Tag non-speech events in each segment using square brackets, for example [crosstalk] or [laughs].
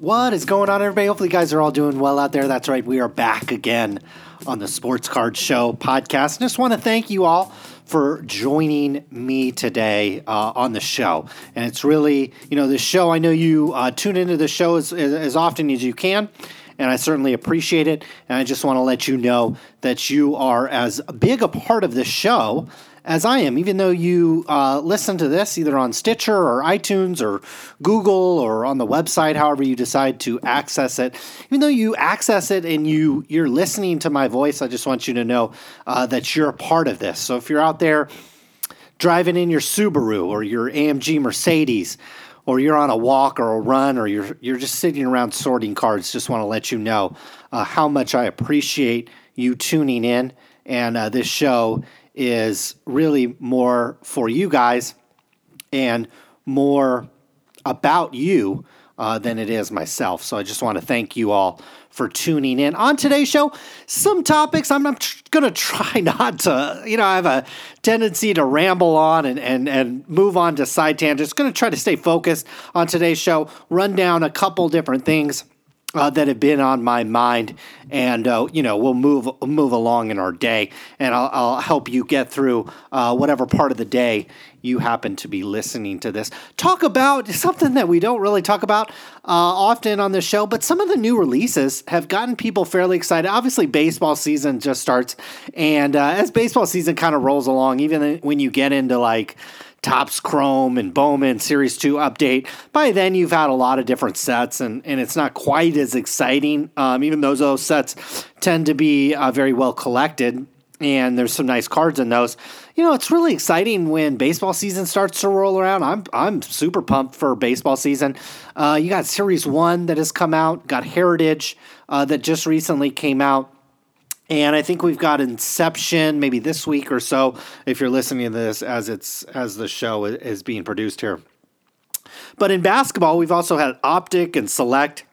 What is going on, everybody? Hopefully, you guys are all doing well out there. That's right, we are back again on the Sports Card Show podcast. Just want to thank you all for joining me today uh, on the show. And it's really, you know, the show, I know you uh, tune into the show as, as often as you can and I certainly appreciate it. And I just want to let you know that you are as big a part of this show as I am, even though you uh, listen to this either on Stitcher or iTunes or Google or on the website, however you decide to access it. Even though you access it and you you're listening to my voice, I just want you to know uh, that you're a part of this. So if you're out there driving in your Subaru or your AMG Mercedes, or you're on a walk or a run, or you're you're just sitting around sorting cards, just want to let you know uh, how much I appreciate you tuning in. And uh, this show is really more for you guys and more about you uh, than it is myself. So I just want to thank you all for tuning in. On today's show, some topics I'm, I'm tr- going to try [laughs] not to, you know, I have a tendency to ramble on and, and, and move on to side tangents. Going to try to stay focused on today's show, run down a couple different things uh, that have been on my mind, and uh, you know we'll move move along in our day, and I'll, I'll help you get through uh, whatever part of the day you happen to be listening to this. Talk about something that we don't really talk about uh, often on the show, but some of the new releases have gotten people fairly excited. Obviously, baseball season just starts, and uh, as baseball season kind of rolls along, even when you get into like Topps Chrome and Bowman Series 2 update. By then, you've had a lot of different sets, and, and it's not quite as exciting, um, even though those sets tend to be uh, very well collected. And there's some nice cards in those. You know, it's really exciting when baseball season starts to roll around. I'm I'm super pumped for baseball season. Uh, you got Series One that has come out. Got Heritage uh, that just recently came out. And I think we've got Inception maybe this week or so if you're listening to this as it's as the show is being produced here. But in basketball, we've also had Optic and Select.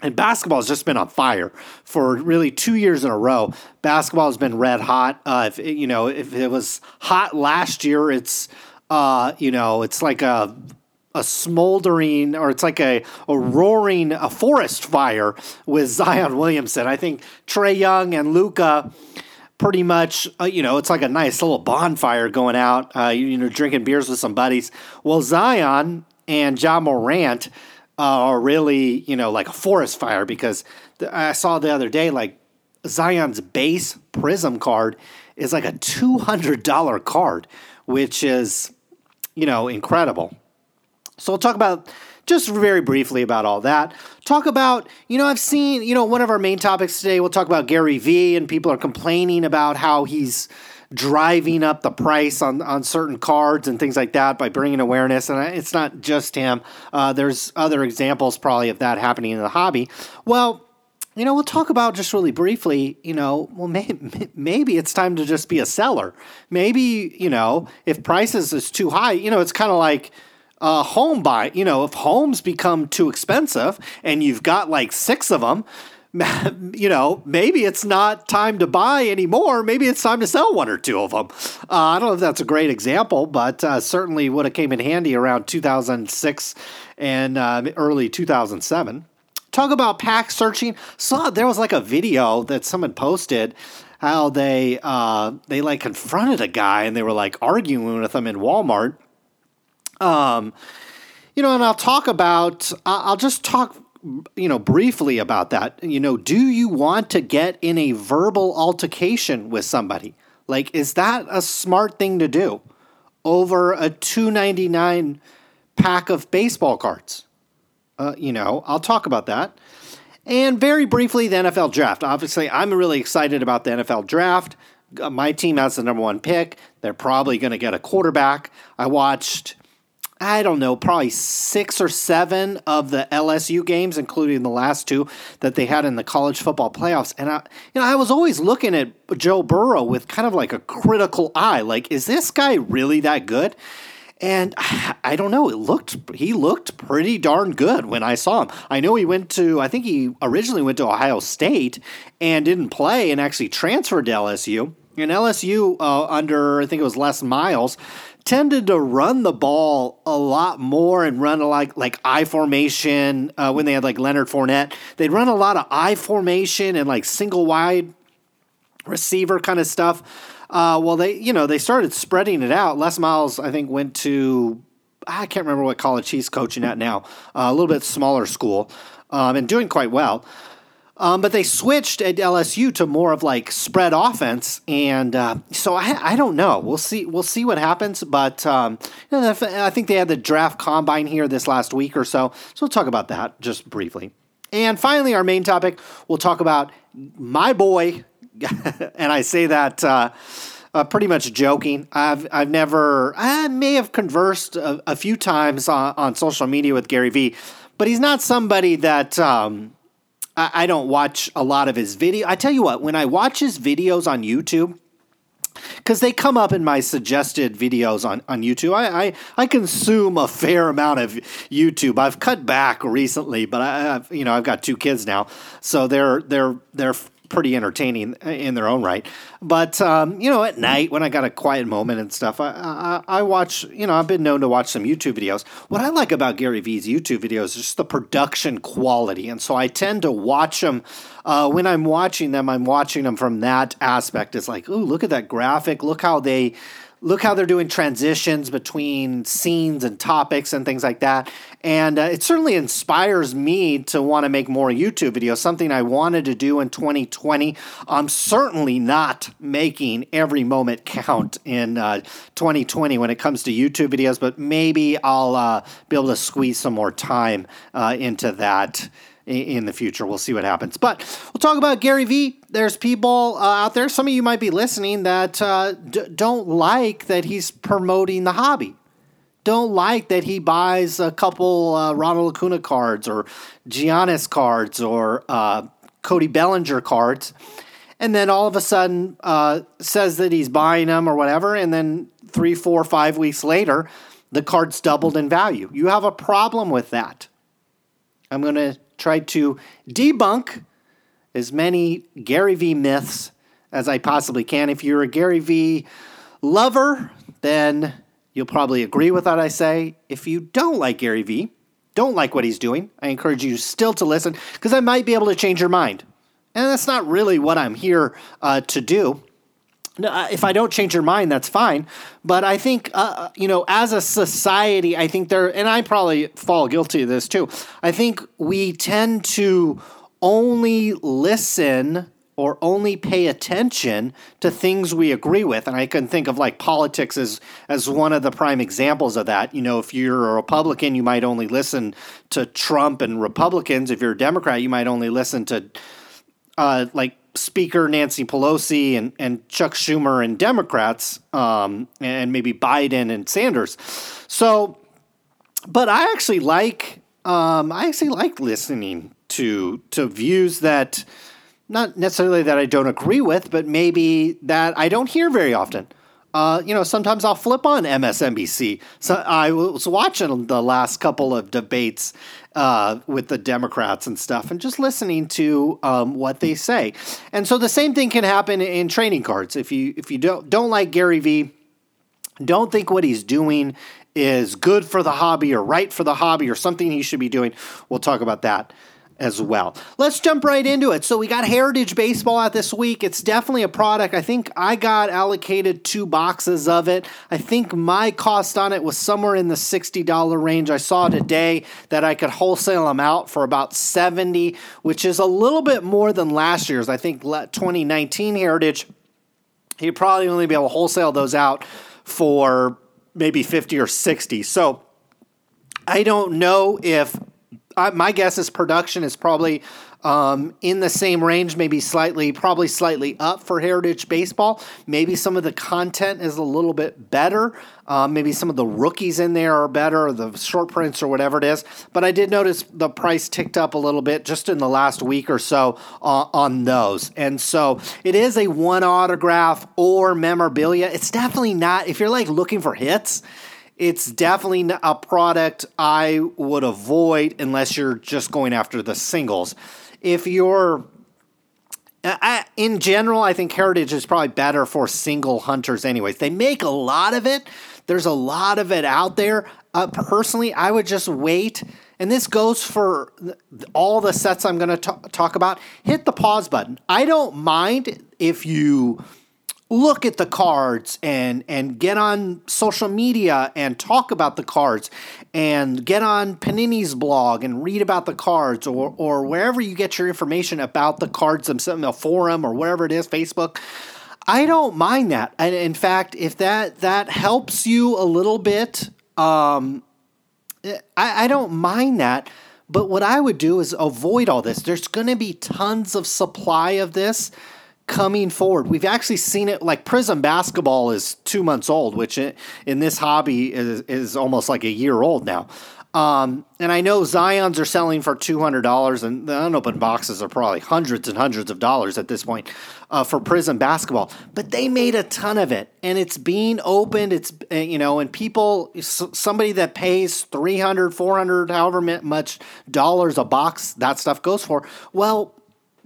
And basketball has just been on fire for really two years in a row. Basketball has been red hot. Uh, if you know, if it was hot last year, it's uh, you know, it's like a a smoldering or it's like a, a roaring a forest fire with Zion Williamson. I think Trae Young and Luka pretty much uh, you know it's like a nice little bonfire going out uh, you, you, know drinking beers with some buddies. Well Zion and Ja Morant uh, are really you know like a forest fire because the, I saw the other day like Zion's base Prizm card is like a two hundred dollar card, which is you know incredible. So we'll talk about just very briefly about all that. Talk about, you know, I've seen, you know, one of our main topics today, we'll talk about Gary Vee, and people are complaining about how he's driving up the price on, on certain cards and things like that by bringing awareness. And it's not just him, uh, there's other examples probably of that happening in the hobby. Well, you know, we'll talk about just really briefly, you know, well, maybe, [laughs] maybe it's time to just be a seller. Maybe, you know, if prices is too high, you know, it's kind of like, uh, home buy. You know, if homes become too expensive and you've got like six of them, [laughs] you know, maybe it's not time to buy anymore. Maybe it's time to sell one or two of them. Uh, I don't know if that's a great example, but uh, certainly would have came in handy around 2006 and uh, early 2007. Talk about pack searching. Saw there was like a video that someone posted how they uh, they like confronted a guy and they were like arguing with him in Walmart um, you know, and I'll talk about, I'll just talk, you know, briefly about that. You know, do you want to get in a verbal altercation with somebody? Like, is that a smart thing to do over a two ninety nine pack of baseball cards? Uh, you know, I'll talk about that. And very briefly, the NFL draft. Obviously, I'm really excited about the NFL draft. My team has the number one pick. They're probably going to get a quarterback. I watched I don't know, probably six or seven of the LSU games, including the last two that they had in the college football playoffs. And I, you know, I was always looking at Joe Burrow with kind of like a critical eye. Like, is this guy really that good? And [sighs] I don't know. It looked he looked pretty darn good when I saw him. I know he went to I think he originally went to Ohio State and didn't play and actually transferred to LSU. And LSU uh, under I think it was Les Miles tended to run the ball a lot more and run a like like I formation uh, when they had like Leonard Fournette. They'd run a lot of I formation and like single wide receiver kind of stuff. Uh, well, they you know they started spreading it out. Les Miles, I think, went to I can't remember what college he's coaching at now, uh, a little bit smaller school, um, and doing quite well. Um, but they switched at LSU to more of like spread offense, and uh, so I, I don't know. We'll see. We'll see what happens. But um, you know, I think they had the draft combine here this last week or so, so we'll talk about that just briefly. And finally, our main topic, we'll talk about my boy, [laughs] and I say that. Uh, uh, pretty much joking. I've I've never I may have conversed a, a few times on, on, social media with Gary Vee, but he's not somebody that um, I, I don't watch a lot of his video. I tell you what, when I watch his videos on YouTube, because they come up in my suggested videos on, on YouTube. I, I, I consume a fair amount of YouTube. I've cut back recently, but I, have you know I've got two kids now, so they're they're they're pretty entertaining in their own right. But um, you know, at night when I got a quiet moment and stuff, I, I, I watch. You know, I've been known to watch some YouTube videos. What I like about Gary Vee's YouTube videos is just the production quality, and so I tend to watch them. Uh, when I'm watching them, I'm watching them from that aspect. It's like, ooh, look at that graphic. Look how they look how they're doing transitions between scenes and topics and things like that. And uh, it certainly inspires me to want to make more YouTube videos, something I wanted to do in 2020. I'm certainly not making every moment count in uh, 2020 when it comes to YouTube videos, but maybe I'll uh, be able to squeeze some more time uh, into that in the future. We'll see what happens. But we'll talk about Gary Vee. There's people uh, out there, some of you might be listening, that uh, d- don't like that he's promoting the hobby. Don't like that he buys a couple uh, Ronald Acuna cards or Giannis cards or uh, Cody Bellinger cards, and then all of a sudden uh, says that he's buying them or whatever, and then three, four, five weeks later, the cards doubled in value. You have a problem with that. I'm going to tried to debunk as many Gary Vee myths as I possibly can. If you're a Gary Vee lover, then you'll probably agree with what I say. If you don't like Gary Vee, don't like what he's doing, I encourage you still to listen because I might be able to change your mind. And that's not really what I'm here uh, to do. If I don't change your mind, that's fine. But I think, uh, uh, you know, as a society, I think there, and I probably fall guilty of this too. I think we tend to only listen or only pay attention to things we agree with. And I can think of like politics as as one of the prime examples of that. You know, if you're a Republican, you might only listen to Trump and Republicans. If you're a Democrat, you might only listen to uh, like Speaker Nancy Pelosi and, and Chuck Schumer and Democrats, um, and maybe Biden and Sanders. So, but I actually like um, I actually like listening to to views that not necessarily that I don't agree with, but maybe that I don't hear very often. Uh, you know, sometimes I'll flip on MSNBC. So I was watching the last couple of debates uh, with the Democrats and stuff, and just listening to um, what they say. And so the same thing can happen in trading cards. If you if you don't don't like Gary Vee, don't think what he's doing is good for the hobby or right for the hobby or something he should be doing. We'll talk about that as well. Let's jump right into it. So we got Heritage Baseball out this week. It's definitely a product. I think I got allocated two boxes of it. I think my cost on it was somewhere in the $60 range. I saw today that I could wholesale them out for about 70, which is a little bit more than last year's. I think 2019 Heritage he'd probably only be able to wholesale those out for maybe 50 or 60. So I don't know if My guess is production is probably um, in the same range, maybe slightly, probably slightly up for Heritage Baseball. Maybe some of the content is a little bit better. Um, maybe some of the rookies in there are better, or the short prints, or whatever it is. But I did notice the price ticked up a little bit just in the last week or so uh, on those. And so it is a one autograph or memorabilia. It's definitely not, if you're like looking for hits, it's definitely a product I would avoid unless you're just going after the singles. If you're I, in general, I think Heritage is probably better for single hunters, anyways. They make a lot of it. There's a lot of it out there. Uh, personally, I would just wait. And this goes for all the sets I'm going to talk about. Hit the pause button. I don't mind if you look at the cards and and get on social media and talk about the cards and get on Panini's blog and read about the cards or or wherever you get your information about the cards themselves, a forum or whatever it is, Facebook. I don't mind that. And in fact, if that that helps you a little bit, um, I, I don't mind that. But what I would do is avoid all this. There's going to be tons of supply of this coming forward. We've actually seen it like Prizm basketball is two months old, which in this hobby is, is almost like a year old now. Um, and I know Zions are selling for two hundred dollars, and the unopened boxes are probably hundreds and hundreds of dollars at this point uh, for Prizm basketball. But they made a ton of it, and it's being opened. It's uh, you know, and people, somebody that pays 300 400 however much dollars a box that stuff goes for. Well,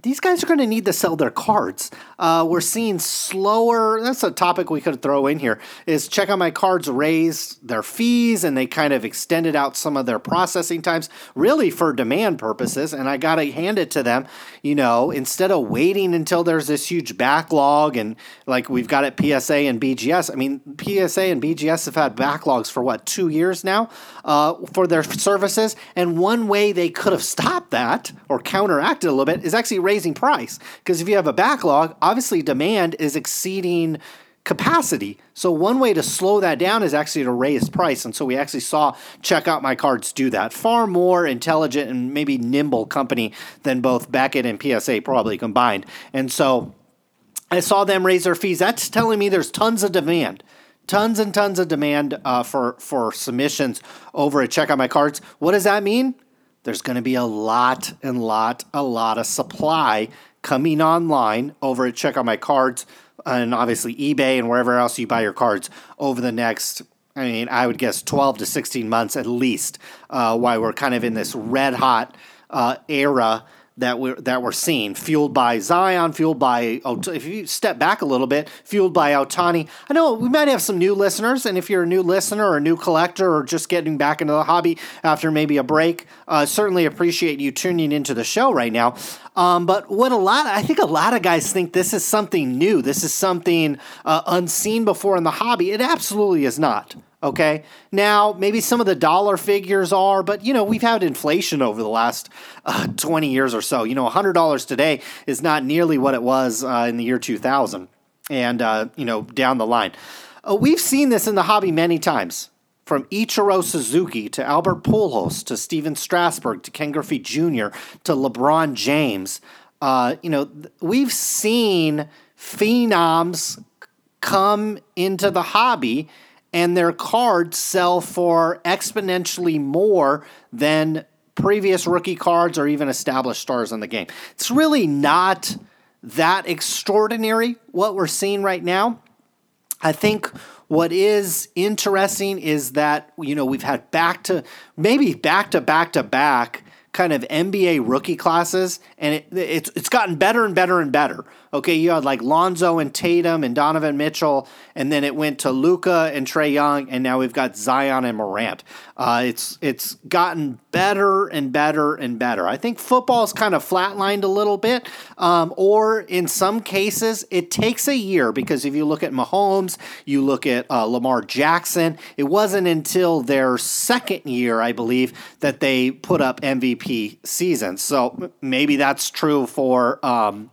these guys are going to need to sell their cards. Uh, we're seeing slower. That's a topic we could throw in here. Is Check Out My Cards raised their fees and they kind of extended out some of their processing times, really for demand purposes. And I got to hand it to them. You know, instead of waiting until there's this huge backlog and like we've got at PSA and BGS. I mean, PSA and BGS have had backlogs for what two years now uh, for their services. And one way they could have stopped that or counteracted a little bit is actually raising price. Because if you have a backlog, obviously demand is exceeding capacity. So one way to slow that down is actually to raise price. And so we actually saw Check Out My Cards do that. Far more intelligent and maybe nimble company than both Beckett and PSA probably combined. And so I saw them raise their fees. That's telling me there's tons of demand. Tons and tons of demand uh, for for submissions over at Check Out My Cards. What does that mean? There's going to be a lot and lot, a lot of supply coming online over at Check Out My Cards and obviously eBay and wherever else you buy your cards over the next, I mean, I would guess 12 to 16 months at least, uh, while we're kind of in this red hot uh, era that we're that we're seeing, fueled by Zion, fueled by if you step back a little bit, fueled by Ohtani. I know we might have some new listeners, and if you're a new listener or a new collector or just getting back into the hobby after maybe a break, uh, certainly appreciate you tuning into the show right now. Um, but what a lot, I think a lot of guys think this is something new. This is something uh, unseen before in the hobby. It absolutely is not. Okay. Now, maybe some of the dollar figures are, but you know, we've had inflation over the last uh, 20 years or so. You know, $100 today is not nearly what it was uh, in the year 2000 and, uh, you know, down the line. Uh, we've seen this in the hobby many times. From Ichiro Suzuki to Albert Pujols to Stephen Strasburg to Ken Griffey Jr. to LeBron James. Uh, you know, we've seen phenoms come into the hobby and their cards sell for exponentially more than previous rookie cards or even established stars in the game. It's really not that extraordinary what we're seeing right now. I think what is interesting is that you know we've had back to maybe back to back to back kind of NBA rookie classes, and it, it's it's gotten better and better and better. Okay, you had like Lonzo and Tatum and Donovan Mitchell, and then it went to Luka and Trae Young, and now we've got Zion and Morant. Uh, it's it's gotten better and better and better. I think football's kind of flatlined a little bit, um, or in some cases, it takes a year because if you look at Mahomes, you look at uh, Lamar Jackson. It wasn't until their second year, I believe, that they put up MVP seasons. So maybe that's true for. Um,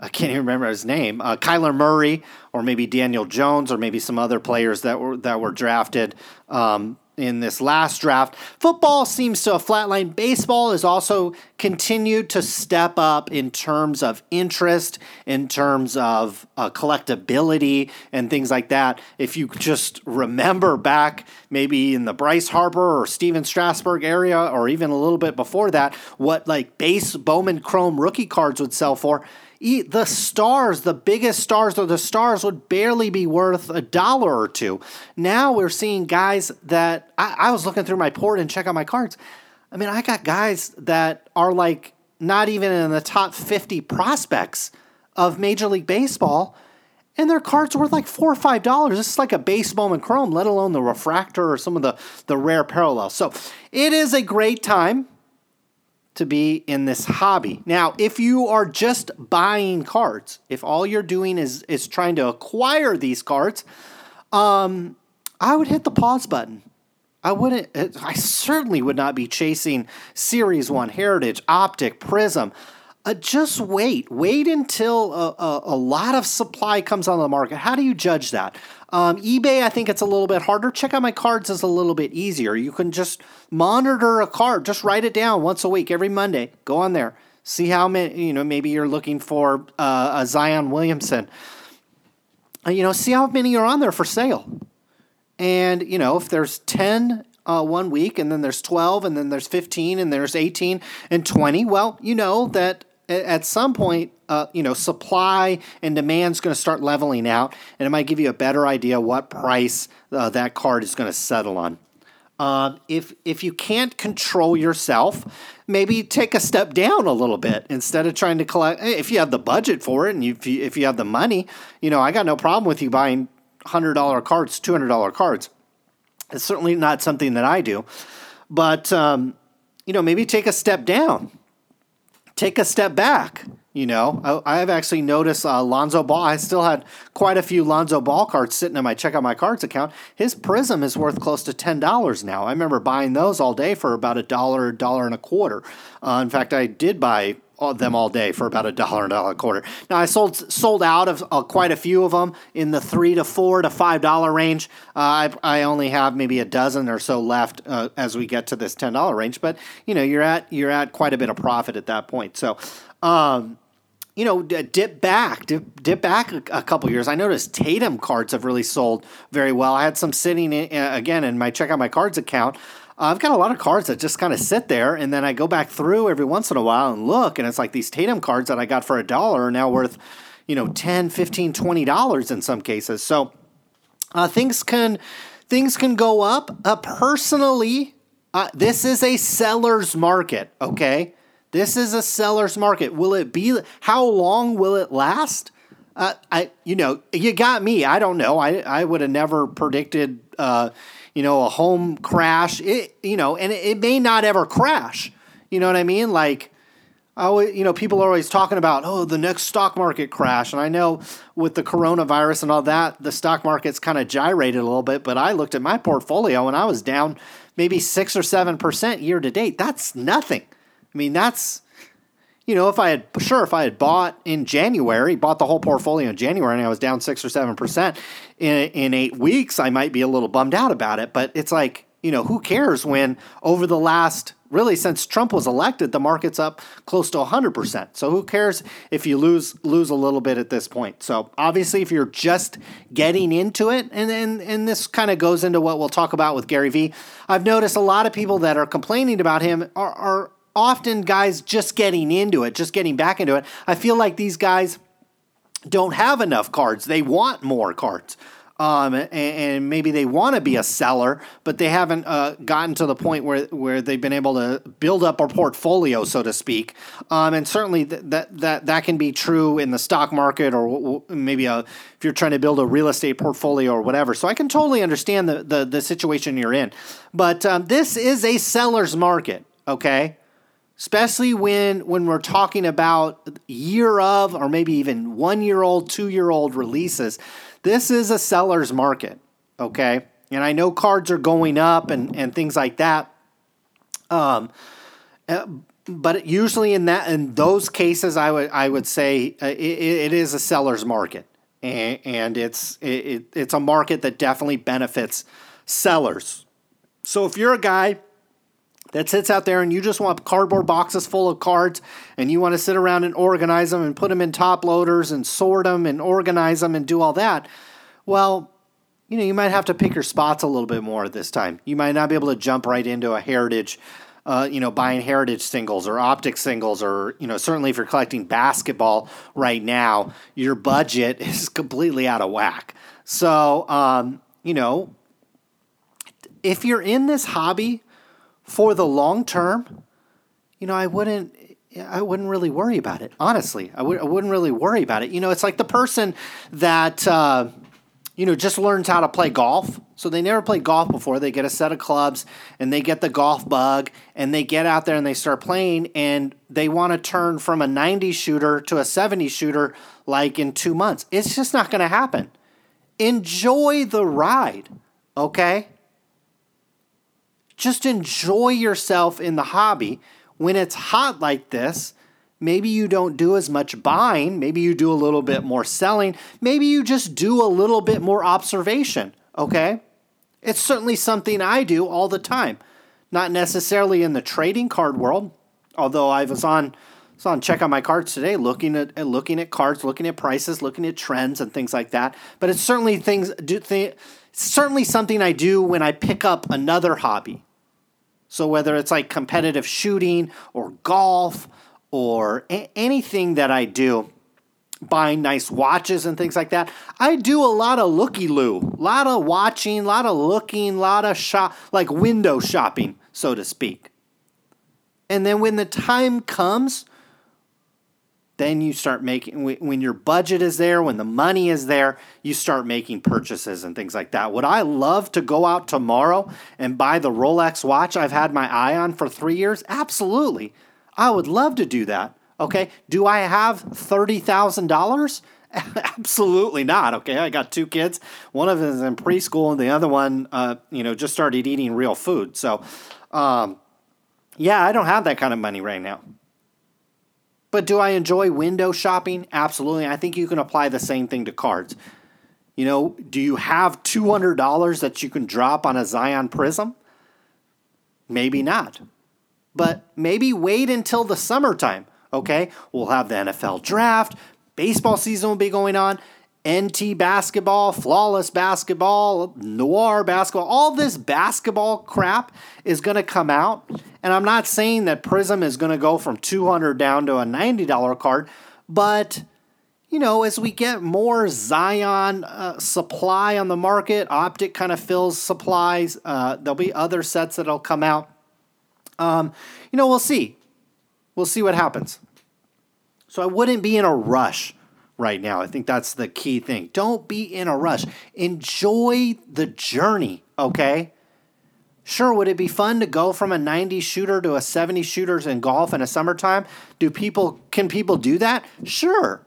I can't even remember his name, uh, Kyler Murray, or maybe Daniel Jones, or maybe some other players that were that were drafted um, in this last draft. Football seems to have flatlined. Baseball has also continued to step up in terms of interest, in terms of uh, collectability, and things like that. If you just remember back, maybe in the Bryce Harper or Stephen Strasburg area, or even a little bit before that, what like base Bowman Chrome rookie cards would sell for the stars, the biggest stars or the stars would barely be worth a dollar or two. Now we're seeing guys that I, I, was looking through my port and check out my cards. I mean, I got guys that are like not even in the top 50 prospects of Major League Baseball. and their card's worth like four or five dollars. This is like a base Bowman Chrome, let alone the refractor or some of the, the rare parallels. So it is a great time to be in this hobby. Now, if you are just buying cards, if all you're doing is is trying to acquire these cards, um, I would hit the pause button. I wouldn't. I certainly would not be chasing Series One, Heritage, Optic, Prizm. Uh, just wait. Wait until a, a, a, lot of supply comes on the market. How do you judge that? Um, eBay, I think it's a little bit harder. Check out my cards is a little bit easier. You can just monitor a card. Just write it down once a week, every Monday. Go on there. See how many. You know, maybe you're looking for uh, a Zion Williamson. Uh, you know, see how many are on there for sale. And you know, if there's ten uh, one week, and then there's 12, and then there's 15, and there's 18 and 20. Well, you know that at some point, uh, you know, supply and demand is going to start leveling out, and it might give you a better idea what price uh, that card is going to settle on. Uh, if if you can't control yourself, maybe take a step down a little bit instead of trying to collect. If you have the budget for it, and if you, if you have the money, you know, I got no problem with you buying hundred dollar cards, two hundred dollar cards. It's certainly not something that I do, but um, you know, maybe take a step down take a step back. You know, I, have actually noticed uh, Lonzo Ball. I still had quite a few Lonzo Ball cards sitting in my check out my cards account. His Prizm is worth close to ten dollars now. I remember buying those all day for about a dollar, a dollar and a quarter. Uh, in fact, I did buy them all day for about a dollar and a dollar a quarter. Now I sold sold out of uh, quite a few of them in the three to four to five dollar range. Uh, I I only have maybe a dozen or so left uh, as we get to this ten dollar range. But you know you're at you're at quite a bit of profit at that point. So. Um, you know, dip back, dip, dip back a, a, couple years. I noticed Tatum cards have really sold very well. I had some sitting in, uh, again in my check out my cards account I've got a lot of cards that just kind of sit there, and then I go back through every once in a while and look, and it's like these Tatum cards that I got for a dollar are now worth, you know, 10 15 20 dollars in some cases. So uh, things can things can go up. Uh, personally, uh, this is a seller's market. Okay, this is a seller's market. Will it be? How long will it last? Uh, I, you know, you got me. I don't know. I, I would have never predicted, uh, you know, a home crash. It, you know, and it, it may not ever crash. You know what I mean? Like, I always, you know, people are always talking about, oh, the next stock market crash. And I know with the coronavirus and all that, the stock market's kind of gyrated a little bit. But I looked at my portfolio and I was down maybe six or seven percent year to date. That's nothing. I mean, that's you know, if I had sure if I had bought in January, bought the whole portfolio in January, and I was down six or seven percent in in eight weeks, I might be a little bummed out about it. But it's like you know, who cares when over the last really since Trump was elected, the market's up close to 100%. So who cares if you lose lose a little bit at this point? So obviously if you're just getting into it and and, and this kind of goes into what we'll talk about with Gary Vee. I've noticed a lot of people that are complaining about him are, are often guys just getting into it, just getting back into it. I feel like these guys don't have enough cards. They want more cards. Um, and, and, maybe they want to be a seller, but they haven't uh, gotten to the point where, where they've been able to build up a portfolio, so to speak. Um, and certainly th- that, that, that can be true in the stock market or w- maybe a, if you're trying to build a real estate portfolio or whatever. So I can totally understand the, the, the situation you're in. But um, this is a seller's market, okay? Especially when when we're talking about year of or maybe even one year old, two year old releases. This is a seller's market, okay? And I know cards are going up and and things like that. Um, uh, but usually in that in those cases, I would I would say uh, it, it is a seller's market, and, and it's it, it's a market that definitely benefits sellers. So if you're a guy that sits out there and you just want cardboard boxes full of cards and you want to sit around and organize them and put them in top loaders and sort them and organize them and do all that, well, you know, you might have to pick your spots a little bit more at this time. You might not be able to jump right into a heritage, uh, you know, buying heritage singles or optic singles, or, you know, certainly if you're collecting basketball right now, your budget [laughs] is completely out of whack. So, um, you know, if you're in this hobby, for the long term, you know, I wouldn't I wouldn't really worry about it. Honestly, I w- I wouldn't really worry about it. You know, it's like the person that, uh, you know, just learns how to play golf. So they never played golf before. They get a set of clubs and they get the golf bug and they get out there and they start playing and they want to turn from a 90 shooter to a 70 shooter like in two months. It's just not going to happen. Enjoy the ride, okay? Just enjoy yourself in the hobby when it's hot like this, maybe you don't do as much buying, maybe you do a little bit more selling, maybe you just do a little bit more observation, okay? It's certainly something I do all the time. Not necessarily in the trading card world, although I was on was on Check Out My Cards today, looking at, looking at cards, looking at prices, looking at trends and things like that. But it's certainly things do th- certainly something I do when I pick up another hobby. So whether it's like competitive shooting or golf or a- anything that I do, buying nice watches and things like that, I do a lot of looky loo, a lot of watching, a lot of looking, a lot of shop, like window shopping, so to speak. And then when the time comes then you start making when your budget is there when the money is there you start making purchases and things like that. Would i love to go out tomorrow and buy the rolex watch i've had my eye on for three years? Absolutely. I would love to do that okay? Do i have $30000 [laughs] absolutely not okay? I got two kids. One of them is in preschool and the other one uh, you know just started eating real food. So um, yeah i don't have that kind of money right now but do I enjoy window shopping? Absolutely. I think you can apply the same thing to cards. You know, do you have $200 that you can drop on a Zion Prizm? Maybe not. But maybe wait until the summertime, okay? We'll have the NFL draft, baseball season will be going on. NT basketball, flawless basketball, noir basketball, all this basketball crap is going to come out. And I'm not saying that Prizm is going to go from 200 down to a $90 card, but you know, as we get more Zion uh, supply on the market, Optic kind of fills supplies. Uh, there'll be other sets that'll come out. Um, you know, we'll see. We'll see what happens. So I wouldn't be in a rush right now. I think that's the key thing. Don't be in a rush. Enjoy the journey, okay? Sure, would it be fun to go from a 90 shooter to a 70 shooters in golf in a summertime? Do people can people do that? Sure.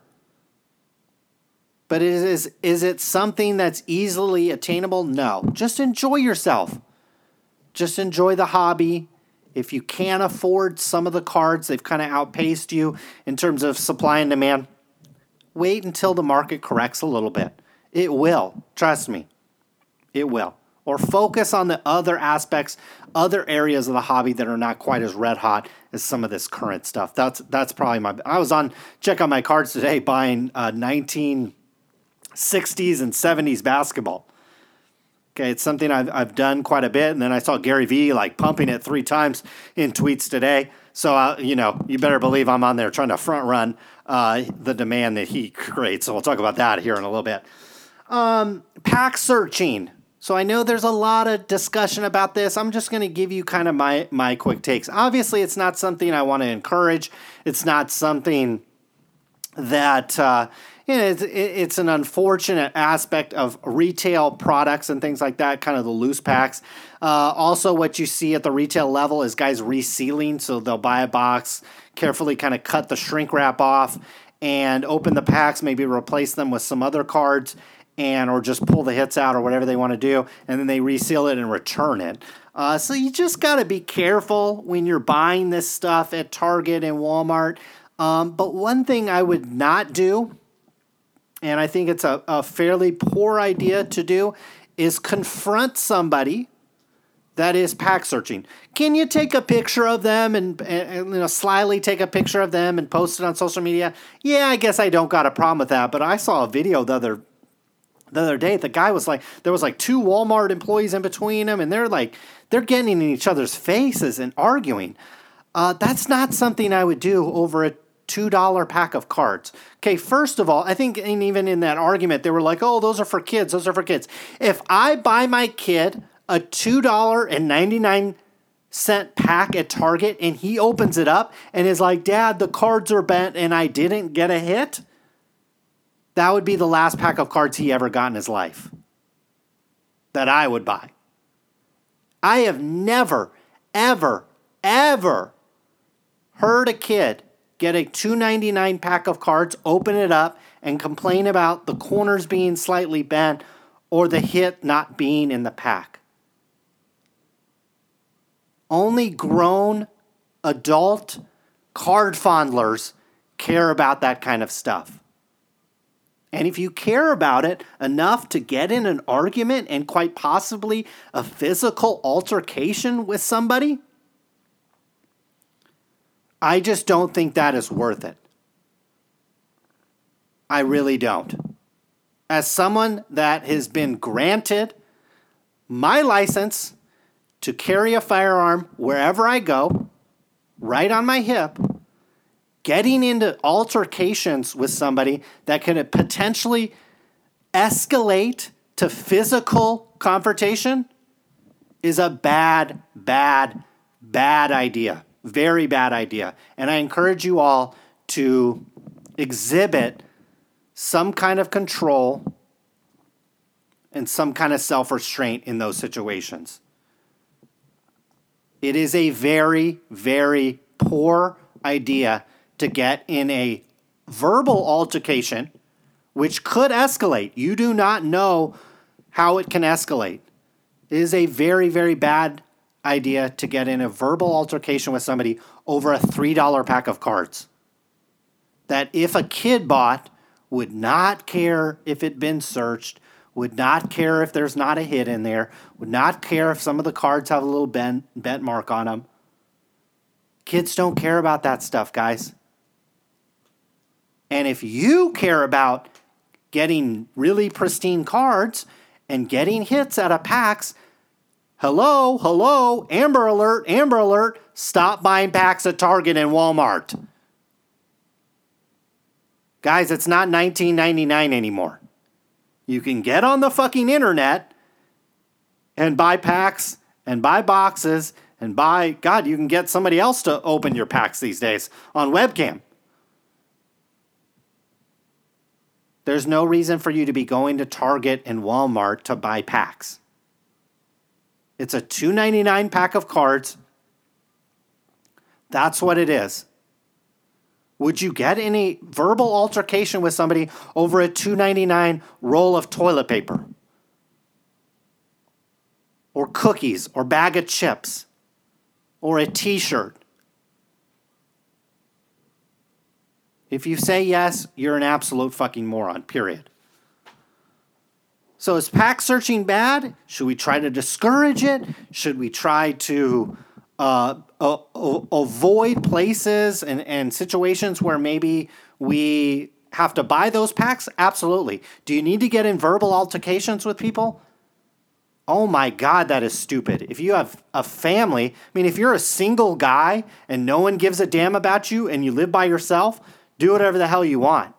But is, is, is it something that's easily attainable? No. Just enjoy yourself. Just enjoy the hobby. If you can't afford some of the cards, they've kind of outpaced you in terms of supply and demand wait until the market corrects a little bit. It will. Trust me. It will. Or focus on the other aspects, other areas of the hobby that are not quite as red hot as some of this current stuff. That's that's probably my. I was on Check Out My Cards today buying uh, 1960s and 70s basketball. Okay, it's something I've, I've done quite a bit, and then I saw Gary Vee like pumping it three times in tweets today. So uh, you know, you better believe I'm on there trying to front run uh, the demand that he creates. So we'll talk about that here in a little bit. Um, pack searching. So I know there's a lot of discussion about this. I'm just going to give you kind of my my quick takes. Obviously, it's not something I want to encourage. It's not something that uh, you know, it's, it's an unfortunate aspect of retail products and things like that. Kind of the loose packs. Uh, also, what you see at the retail level is guys resealing. So they'll buy a box, carefully kind of cut the shrink wrap off, and open the packs. Maybe replace them with some other cards and or just pull the hits out or whatever they want to do, and then they reseal it and return it. Uh, so you just got to be careful when you're buying this stuff at Target and Walmart. Um, but one thing I would not do, and I think it's a, a fairly poor idea to do, is confront somebody that is pack searching. Can you take a picture of them and, and, you know slyly take a picture of them and post it on social media? Yeah, I guess I don't got a problem with that. But I saw a video the other the other day. The guy was like, there was like two Walmart employees in between them, and they're like, they're getting in each other's faces and arguing. Uh, that's not something I would do over a $2 pack of cards. Okay, first of all, I think and even in that argument, they were like, oh, those are for kids, those are for kids. If I buy my kid a $2.99 cent pack at Target and he opens it up and is like, Dad, the cards are bent and I didn't get a hit, that would be the last pack of cards he ever got in his life that I would buy. I have never, ever, ever heard a kid get a 299 pack of cards, open it up, and complain about the corners being slightly bent or the hit not being in the pack. Only grown adult card fondlers care about that kind of stuff. And if you care about it enough to get in an argument and quite possibly a physical altercation with somebody, I just don't think that is worth it. I really don't. As someone that has been granted my license to carry a firearm wherever I go, right on my hip, getting into altercations with somebody that could potentially escalate to physical confrontation is a bad, bad, bad idea. Very bad idea. And I encourage you all to exhibit some kind of control and some kind of self restraint in those situations. It is a very, very poor idea to get in a verbal altercation, which could escalate. You do not know how it can escalate. It is a very, very bad idea to get in a verbal altercation with somebody over a $3 pack of cards. That if a kid bought, would not care if it'd been searched, would not care if there's not a hit in there, would not care if some of the cards have a little bent, bent mark on them. Kids don't care about that stuff, guys. And if you care about getting really pristine cards and getting hits out of packs, hello, hello, Amber Alert, Amber Alert, stop buying packs at Target and Walmart. Guys, it's not 1999 anymore. You can get on the fucking internet and buy packs and buy boxes and buy, God, you can get somebody else to open your packs these days on webcam. There's no reason for you to be going to Target and Walmart to buy packs. It's a $2.99 pack of cards. That's what it is. Would you get any verbal altercation with somebody over a $2.99 roll of toilet paper? Or cookies or bag of chips or a t-shirt? If you say yes, you're an absolute fucking moron, period. So is pack searching bad? Should we try to discourage it? Should we try to uh, avoid places and, and situations where maybe we have to buy those packs? Absolutely. Do you need to get in verbal altercations with people? Oh my God, that is stupid. If you have a family, I mean, if you're a single guy and no one gives a damn about you and you live by yourself, do whatever the hell you want.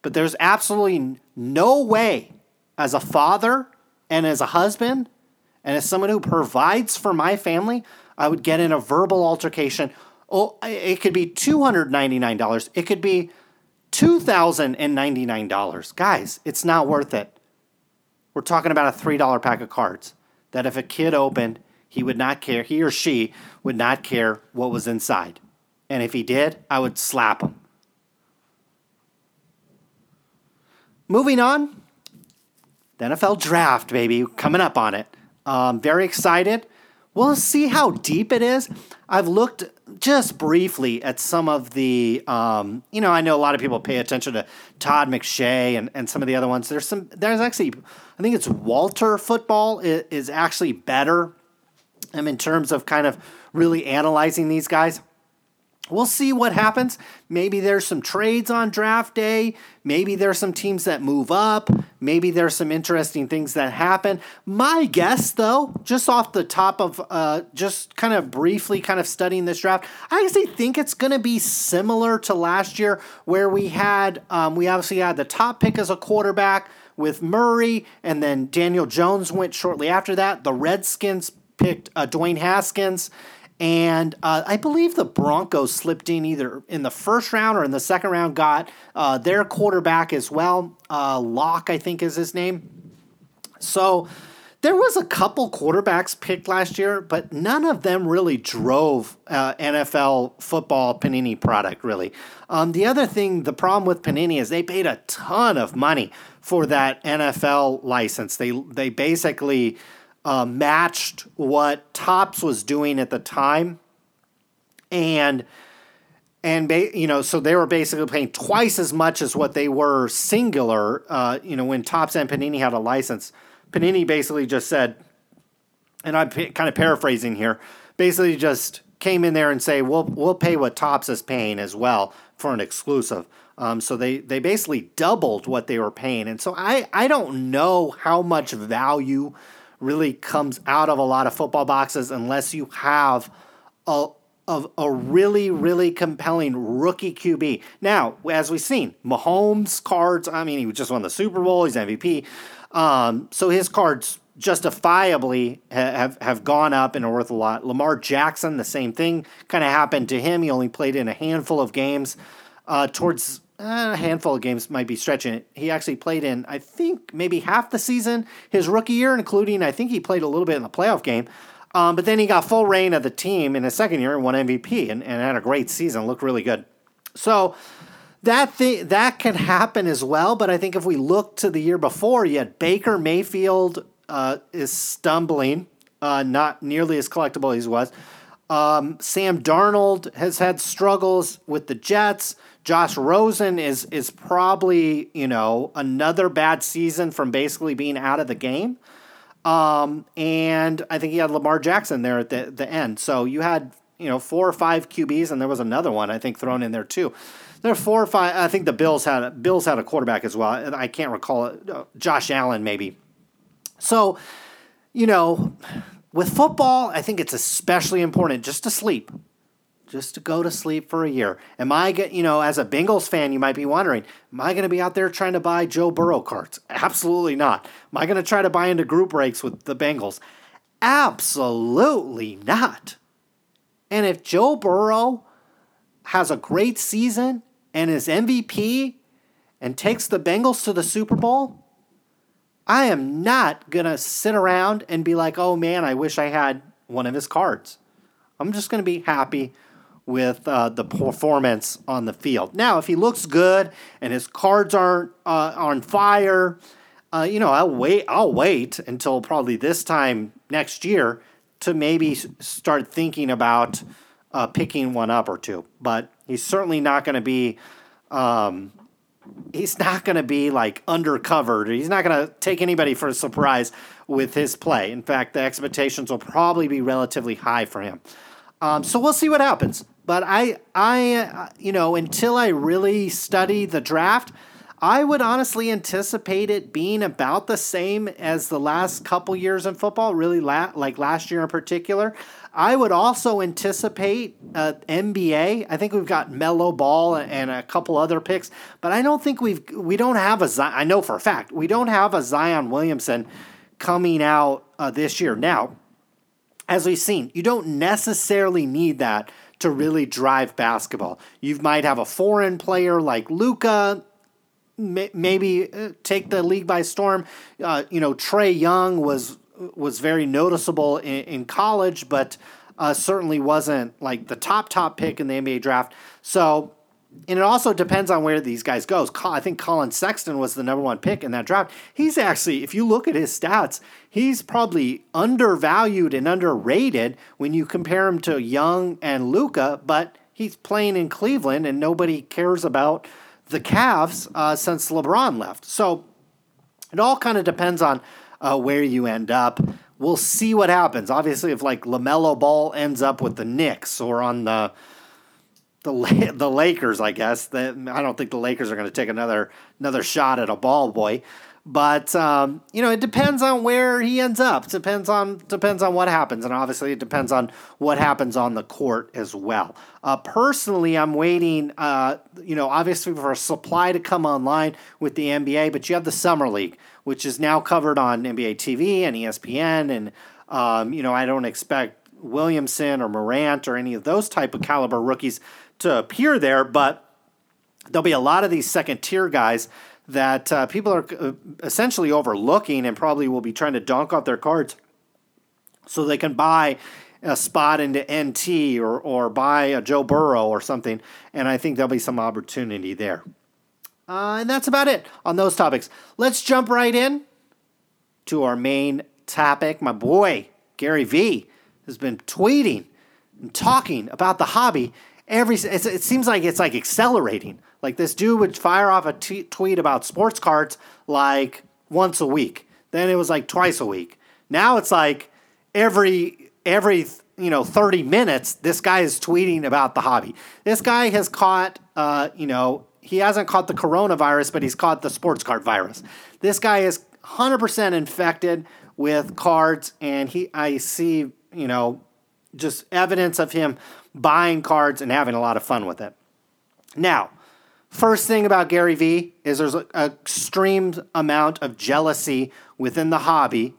But there's absolutely no way, as a father and as a husband and as someone who provides for my family, I would get in a verbal altercation. Oh, it could be $299. It could be $2,099. Guys, it's not worth it. We're talking about a $3 pack of cards that if a kid opened, he would not care, he or she would not care what was inside. And if he did, I would slap him. Moving on, the NFL draft, baby, coming up on it. Um, very excited. We'll see how deep it is. I've looked just briefly at some of the, um, you know, I know a lot of people pay attention to Todd McShay and, and some of the other ones. There's some, there's actually, I think it's Walter football is, is actually better um, in terms of kind of really analyzing these guys. We'll see what happens. Maybe there's some trades on draft day. Maybe there's some teams that move up. Maybe there's some interesting things that happen. My guess, though, just off the top of uh, just kind of briefly kind of studying this draft, I actually think it's going to be similar to last year where we had, um, we obviously had the top pick as a quarterback with Murray, and then Daniel Jones went shortly after that. The Redskins picked uh, Dwayne Haskins. And uh, I believe the Broncos slipped in either in the first round or in the second round, got uh, their quarterback as well. Uh, Lock, I think is his name. So there was a couple quarterbacks picked last year, but none of them really drove uh, NFL football Panini product, really. Um, the other thing, the problem with Panini is they paid a ton of money for that NFL license. They, they basically uh, matched what Topps was doing at the time, and and ba- you know, so they were basically paying twice as much as what they were singular. Uh, you know, when Topps and Panini had a license, Panini basically just said, and I'm p- kind of paraphrasing here, basically just came in there and say, "We'll we'll pay what Topps is paying as well for an exclusive." Um, so they they basically doubled what they were paying, and so I I don't know how much value really comes out of a lot of football boxes unless you have a of a really, really compelling rookie QB. Now, as we've seen, Mahomes cards, I mean, he just won the Super Bowl, he's MVP. Um, so his cards justifiably have, have gone up and are worth a lot. Lamar Jackson, the same thing kind of happened to him. He only played in a handful of games. Uh, towards a handful of games might be stretching it. He actually played in, I think, maybe half the season his rookie year, including I think he played a little bit in the playoff game. Um, but then he got full reign of the team in his second year and won MVP and, and had a great season, looked really good. So that that can happen as well. But I think if we look to the year before, had Baker Mayfield uh, is stumbling, uh, not nearly as collectible as he was. Um, Sam Darnold has had struggles with the Jets. Josh Rosen is is probably you know another bad season from basically being out of the game. Um, and I think he had Lamar Jackson there at the the end. So you had you know four or five QBs, and there was another one I think thrown in there too. There are four or five. I think the Bills had Bills had a quarterback as well. I can't recall it. Uh, Josh Allen maybe. So, you know, with football, I think it's especially important just to sleep just to go to sleep for a year. Am I get you know as a Bengals fan, you might be wondering, am I going to be out there trying to buy Joe Burrow cards? [laughs] Absolutely not. Am I going to try to buy into group breaks with the Bengals? Absolutely not. And if Joe Burrow has a great season and is MVP and takes the Bengals to the Super Bowl, I am not going to sit around and be like, "Oh man, I wish I had one of his cards." I'm just going to be happy with uh, the performance on the field. Now, if he looks good and his cards aren't uh, on fire, uh, you know, I'll wait. I'll wait until probably this time next year to maybe start thinking about uh, picking one up or two. But he's certainly not going to be. Um, he's not going to be like undercovered. He's not going to take anybody for a surprise with his play. In fact, the expectations will probably be relatively high for him. Um, so we'll see what happens. But I, I, you know, until I really study the draft, I would honestly anticipate it being about the same as the last couple years in football, really la- like last year in particular. I would also anticipate uh, NBA. I think we've got Melo Ball and a couple other picks, but I don't think we've we don't have a I know for a fact we don't have a Zion Williamson coming out uh, this year. Now, as we've seen, you don't necessarily need that to really drive basketball. You might have a foreign player like Luka, maybe uh, take the league by storm. Uh, you know, Trae Young was was very noticeable in, in college, but uh, certainly wasn't like the top top pick in the NBA draft. So and it also depends on where these guys go. I think Collin Sexton was the number one pick in that draft. He's actually, if you look at his stats, he's probably undervalued and underrated when you compare him to Young and Luka. But he's playing in Cleveland, and nobody cares about the Cavs uh, since LeBron left. So it all kind of depends on uh, where you end up. We'll see what happens. Obviously, if like LaMelo Ball ends up with the Knicks or on the the [laughs] the Lakers, I guess. That I don't think the Lakers are going to take another another shot at a ball boy, but um, you know it depends on where he ends up. It depends on depends on what happens, and obviously it depends on what happens on the court as well. Uh, personally, I'm waiting. Uh, you know, obviously for a supply to come online with the NBA, but you have the summer league, which is now covered on NBA TV and ESPN and Um, you know, I don't expect Williamson or Morant or any of those type of caliber rookies to appear there, but there'll be a lot of these second tier guys that uh, people are uh, essentially overlooking and probably will be trying to donk off their cards so they can buy a spot into NT or, or buy a Joe Burrow or something. And I think there'll be some opportunity there. Uh, and that's about it on those topics. Let's jump right in to our main topic. My boy, Gary Vee, has been tweeting and talking about the hobby every it seems like it's like accelerating like this dude would fire off a t- tweet about sports cards like once a week. Then it was like twice a week. Now it's like every every you know 30 minutes this guy is tweeting about the hobby. This guy has caught uh, you know he hasn't caught the coronavirus, but he's caught the sports card virus. This guy is 100% infected with cards, and he I see you know just evidence of him buying cards and having a lot of fun with it. Now, First thing about Gary Vee is there's an extreme amount of jealousy within the hobby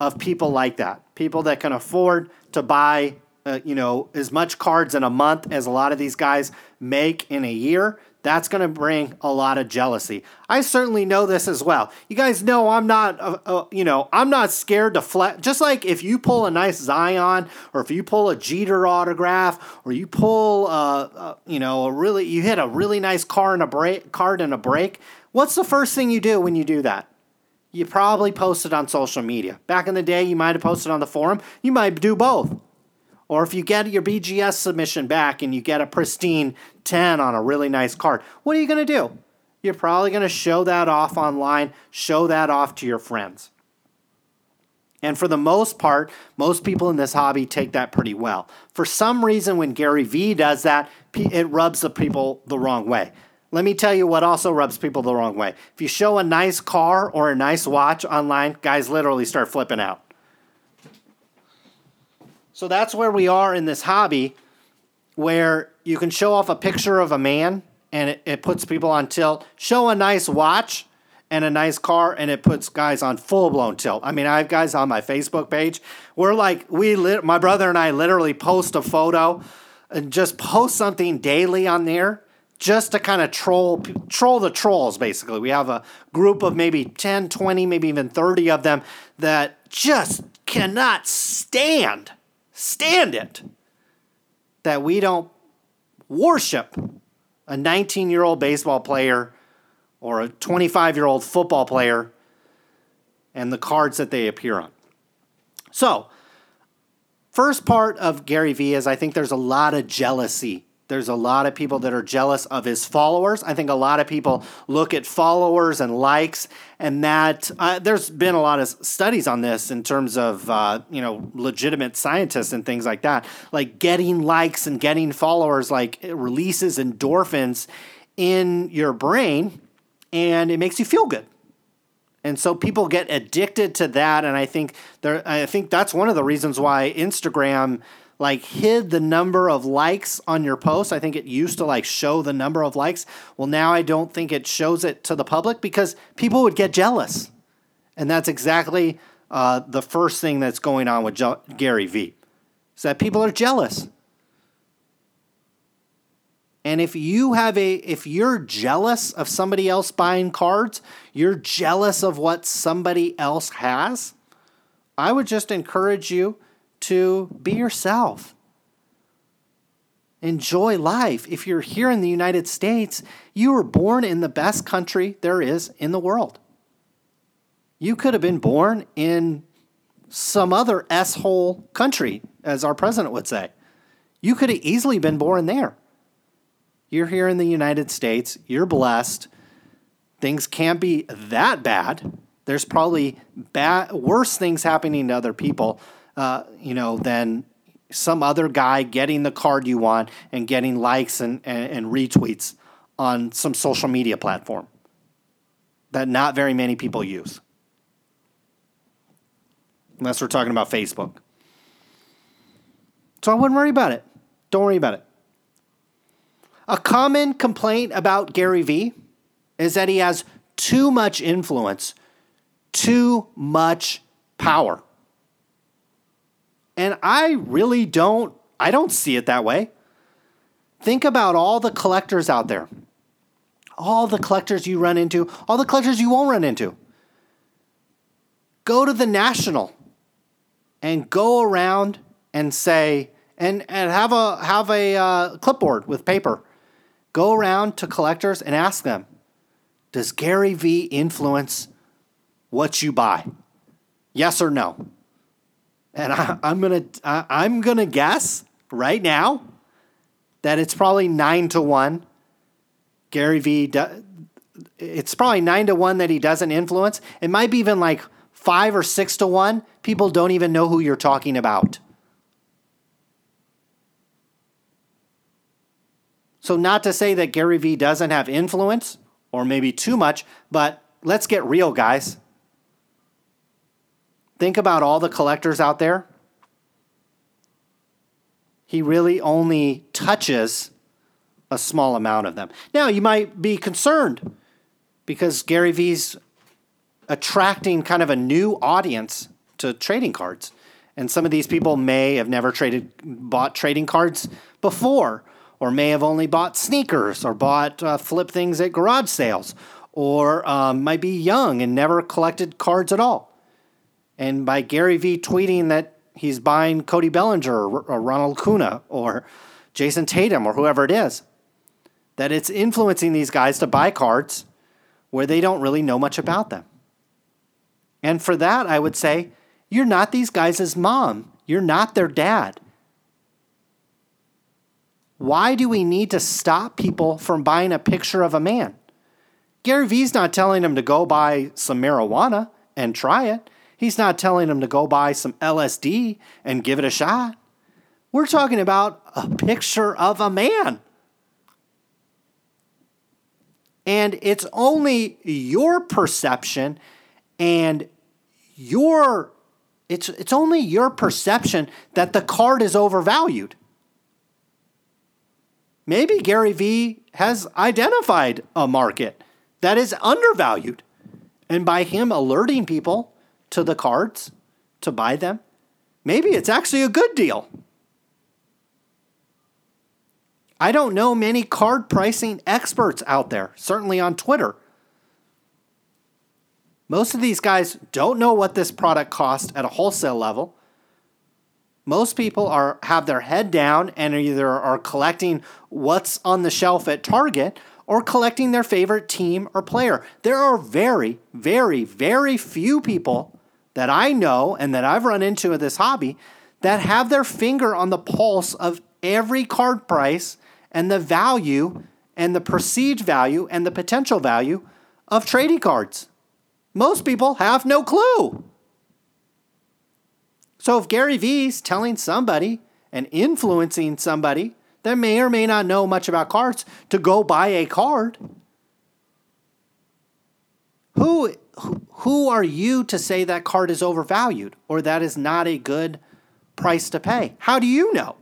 of people like that. People that can afford to buy, uh, you know, as much cards in a month as a lot of these guys make in a year that's going to bring a lot of jealousy. I certainly know this as well. You guys know I'm not, uh, uh, you know, I'm not scared to flex. Just like if you pull a nice Zion, or if you pull a Jeter autograph, or you pull, uh, uh, you know, a really, you hit a really nice car in a break, card in a break. What's the first thing you do when you do that? You probably post it on social media. Back in the day, you might have posted on the forum. You might do both. Or if you get your BGS submission back and you get a pristine 10 on a really nice card, what are you going to do? You're probably going to show that off online, show that off to your friends. And for the most part, most people in this hobby take that pretty well. For some reason, when Gary Vee does that, it rubs the people the wrong way. Let me tell you what also rubs people the wrong way. If you show a nice car or a nice watch online, guys literally start flipping out. So that's where we are in this hobby where you can show off a picture of a man and it, it puts people on tilt. Show a nice watch and a nice car and it puts guys on full blown tilt. I mean, I have guys on my Facebook page. We're like, we, lit, my brother and I literally post a photo and just post something daily on there just to kind of troll troll the trolls basically we have a group of maybe 10 20 maybe even 30 of them that just cannot stand stand it that we don't worship a 19 year old baseball player or a 25 year old football player and the cards that they appear on. So, first part of Gary Vee is I think there's a lot of jealousy there's a lot of people that are jealous of his followers. I think a lot of people look at followers and likes, and that uh, there's been a lot of studies on this in terms of uh, you know legitimate scientists and things like that. Like getting likes and getting followers, like releases endorphins in your brain, and it makes you feel good. And so people get addicted to that, and I think there, I think that's one of the reasons why Instagram like hid the number of likes on your post. I think it used to like show the number of likes. Well, now I don't think it shows it to the public because people would get jealous. And that's exactly uh, the first thing that's going on with Gary Vee. Is that people are jealous. And if you have a if you're jealous of somebody else buying cards, you're jealous of what somebody else has, I would just encourage you to be yourself. Enjoy life. If you're here in the United States, you were born in the best country there is in the world. You could have been born in some other S-hole country, as our president would say. You could have easily been born there. You're here in the United States, you're blessed. Things can't be that bad. There's probably bad, worse things happening to other people uh, you know, than some other guy getting the card you want and getting likes and, and, and retweets on some social media platform that not very many people use. Unless we're talking about Facebook. So I wouldn't worry about it. Don't worry about it. A common complaint about Gary Vee is that he has too much influence, too much power. And I really don't I don't see it that way. Think about all the collectors out there. All the collectors you run into, all the collectors you won't run into. Go to the National and go around and say and and have a have a uh, clipboard with paper. Go around to collectors and ask them, does Gary Vee influence what you buy? Yes or no? And I, am gonna I, I'm gonna guess right now that it's probably nine to one. Gary Vee, it's probably nine to one that he doesn't influence. It might be even like five or six to one. People don't even know who you're talking about. So, not to say that Gary Vee doesn't have influence or maybe too much, but let's get real, guys. Think about all the collectors out there. He really only touches a small amount of them. Now, you might be concerned because Gary Vee's attracting kind of a new audience to trading cards. And some of these people may have never traded bought trading cards before or may have only bought sneakers or bought uh, flip things at garage sales, or um, might be young and never collected cards at all. And by Gary Vee tweeting that he's buying Cody Bellinger or, Ronald Acuña or Jayson Tatum or whoever it is, that it's influencing these guys to buy cards where they don't really know much about them. And for that, I would say, you're not these guys' mom. You're not their dad. Why do we need to stop people from buying a picture of a man? Gary Vee's not telling them to go buy some marijuana and try it. He's not telling them to go buy some LSD and give it a shot. We're talking about a picture of a man. And it's only your perception and your it's it's only your perception that the card is overvalued. Maybe Gary Vee has identified a market that is undervalued. And by him alerting people to the cards to buy them, maybe it's actually a good deal. I don't know many card pricing experts out there, certainly on Twitter. Most of these guys don't know what this product costs at a wholesale level most people are have their head down and either are collecting what's on the shelf at Target or collecting their favorite team or player. There are very, very, very few people that I know and that I've run into in this hobby that have their finger on the pulse of every card price and the value and the perceived value and the potential value of trading cards. Most people have no clue. So if Gary Vee's telling somebody and influencing somebody that may or may not know much about cards to go buy a card, who who are you to say that card is overvalued or that is not a good price to pay? How do you know?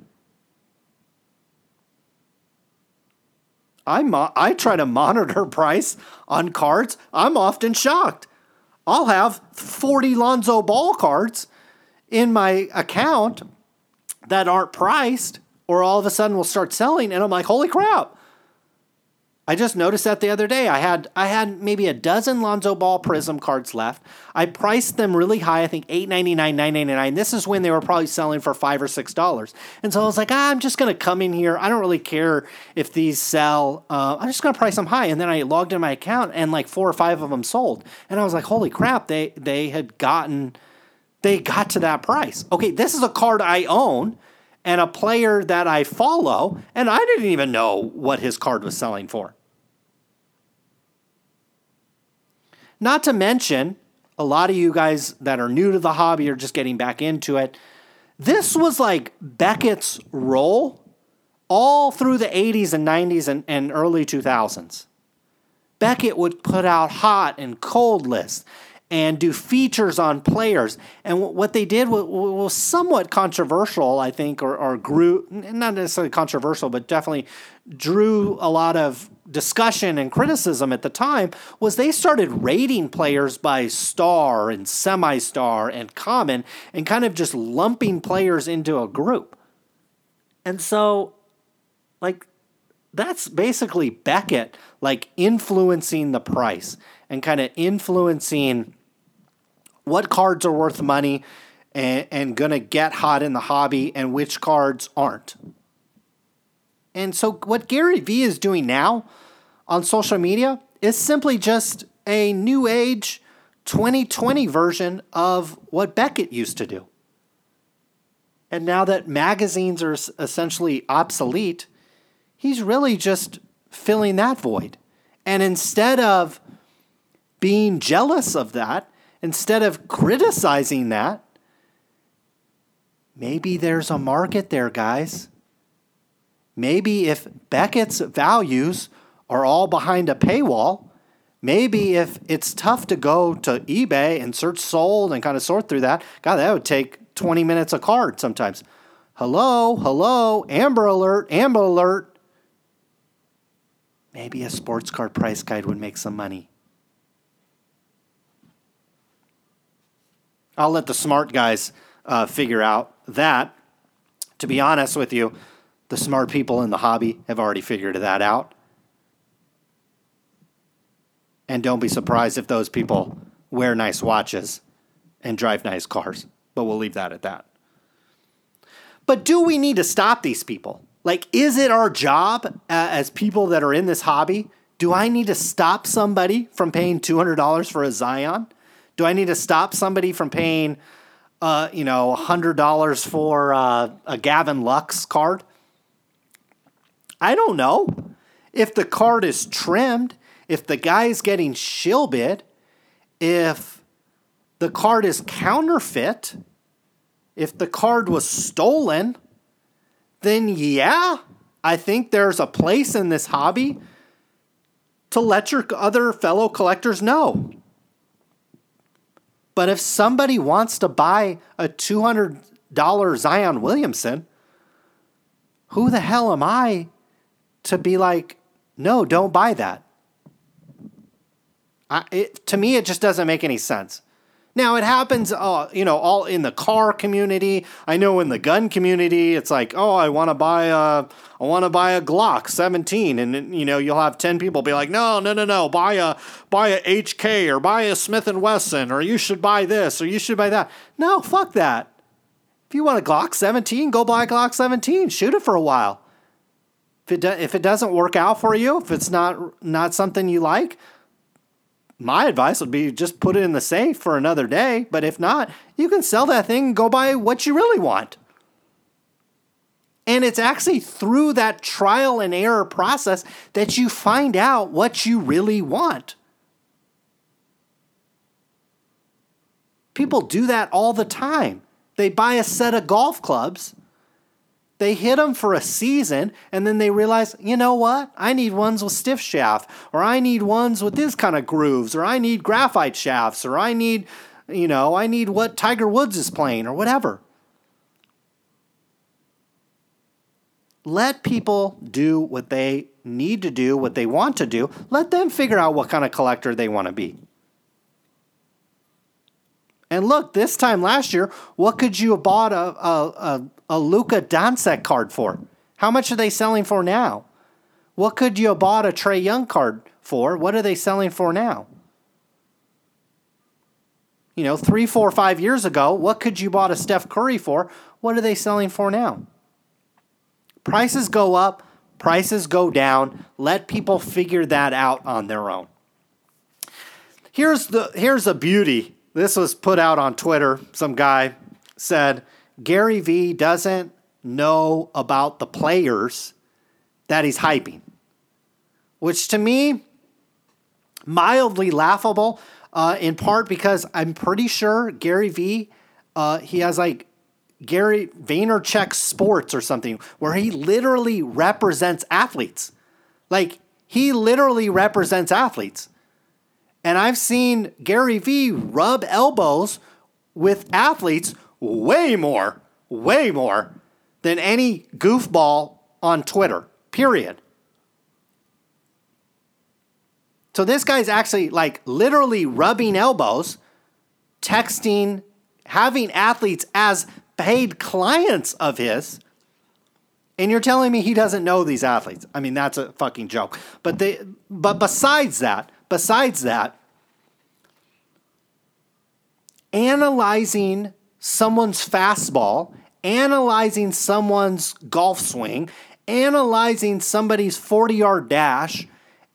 I, mo- uh, I try to monitor [laughs] price on cards. I'm often shocked. I'll have 40 Lonzo Ball cards in my account that aren't priced or all of a sudden will start selling and I'm like, holy crap. I just noticed that the other day. I had I had maybe a dozen Lonzo Ball Prizm cards left. I priced them really high, I think $8.99, $9.99. This is when they were probably selling for five or six dollars. And so I was like, ah, I'm just gonna come in here. I don't really care if these sell. Uh, I'm just gonna price them high. And then I logged in my account and like four or five of them sold. And I was like, holy crap, they they had gotten they got to that price. Okay, this is a card I own and a player that I follow, and I didn't even know what his card was selling for. Not to mention, a lot of you guys that are new to the hobby or just getting back into it, this was like Beckett's role all through the 80s and 90s and, and early 2000s. Beckett would put out hot and cold lists and do features on players. And what they did was, was somewhat controversial, I think, or, or grew, not necessarily controversial, but definitely drew a lot of discussion and criticism at the time was they started rating players by star and semi star and common and kind of just lumping players into a group. And so, like, that's basically Beckett, like, influencing the price and kind of influencing what cards are worth money and, and going to get hot in the hobby and which cards aren't. And so, what Gary Vee is doing now on social media is simply just a new age 2020 version of what Beckett used to do. And now that magazines are essentially obsolete, he's really just filling that void. And instead of being jealous of that, instead of criticizing that, maybe there's a market there, guys. Maybe if Beckett's values are all behind a paywall, maybe if it's tough to go to eBay and search sold and kind of sort through that, God, that would take 20 minutes a card sometimes. Hello, hello, Amber Alert, Amber Alert. Maybe a sports card price guide would make some money. I'll let the smart guys uh, figure out that. To be honest with you, the smart people in the hobby have already figured that out. And don't be surprised if those people wear nice watches and drive nice cars. But we'll leave that at that. But do we need to stop these people? Like, is it our job uh, as people that are in this hobby? Do I need to stop somebody from paying $200 for a Zion? Do I need to stop somebody from paying, uh, you know, $100 for uh, a Gavin Lux card? I don't know. If the card is trimmed, if the guy's getting shill bid, if the card is counterfeit, if the card was stolen, then yeah, I think there's a place in this hobby to let your other fellow collectors know. But if somebody wants to buy a $200 Zion Williamson, who the hell am I to be like, no, don't buy that. I, it, to me, it just doesn't make any sense. Now it happens, uh, you know, all in the car community. I know in the gun community, it's like, oh, I want to buy a, I want to buy a Glock 17, and you know, you'll have 10 people be like, no, no, no, no, buy a, buy a HK or buy a Smith and Wesson, or you should buy this, or you should buy that. No, fuck that. If you want a Glock 17, go buy a Glock 17. Shoot it for a while. If it, do, if it doesn't work out for you, if it's not not something you like, my advice would be just put it in the safe for another day. But if not, you can sell that thing and go buy what you really want. And it's actually through that trial and error process that you find out what you really want. People do that all the time. They buy a set of golf clubs they hit them for a season and then they realize, you know what? I need ones with stiff shaft, or I need ones with this kind of grooves, or I need graphite shafts, or I need, you know, I need what Tiger Woods is playing, or whatever. Let people do what they need to do, what they want to do. Let them figure out what kind of collector they want to be. And look, this time last year, what could you have bought a, a, a, a Luka Doncic card for? How much are they selling for now? What could you have bought a Trae Young card for? What are they selling for now? You know, three, four, five years ago, what could you bought a Steph Curry for? What are they selling for now? Prices go up, prices go down. Let people figure that out on their own. Here's the here's a beauty this was put out on Twitter. Some guy said Gary Vee doesn't know about the players that he's hyping, which to me, mildly laughable. Uh, in part because I'm pretty sure Gary Vee, uh, he has like Gary Vaynerchuk Sports or something, where he literally represents athletes. Like he literally represents athletes. And I've seen Gary Vee rub elbows with athletes way more, way more than any goofball on Twitter, period. So this guy's actually like literally rubbing elbows, texting, having athletes as paid clients of his. And you're telling me he doesn't know these athletes. I mean, that's a fucking joke. But they but besides that, besides that, analyzing someone's fastball, analyzing someone's golf swing, analyzing somebody's 40-yard dash,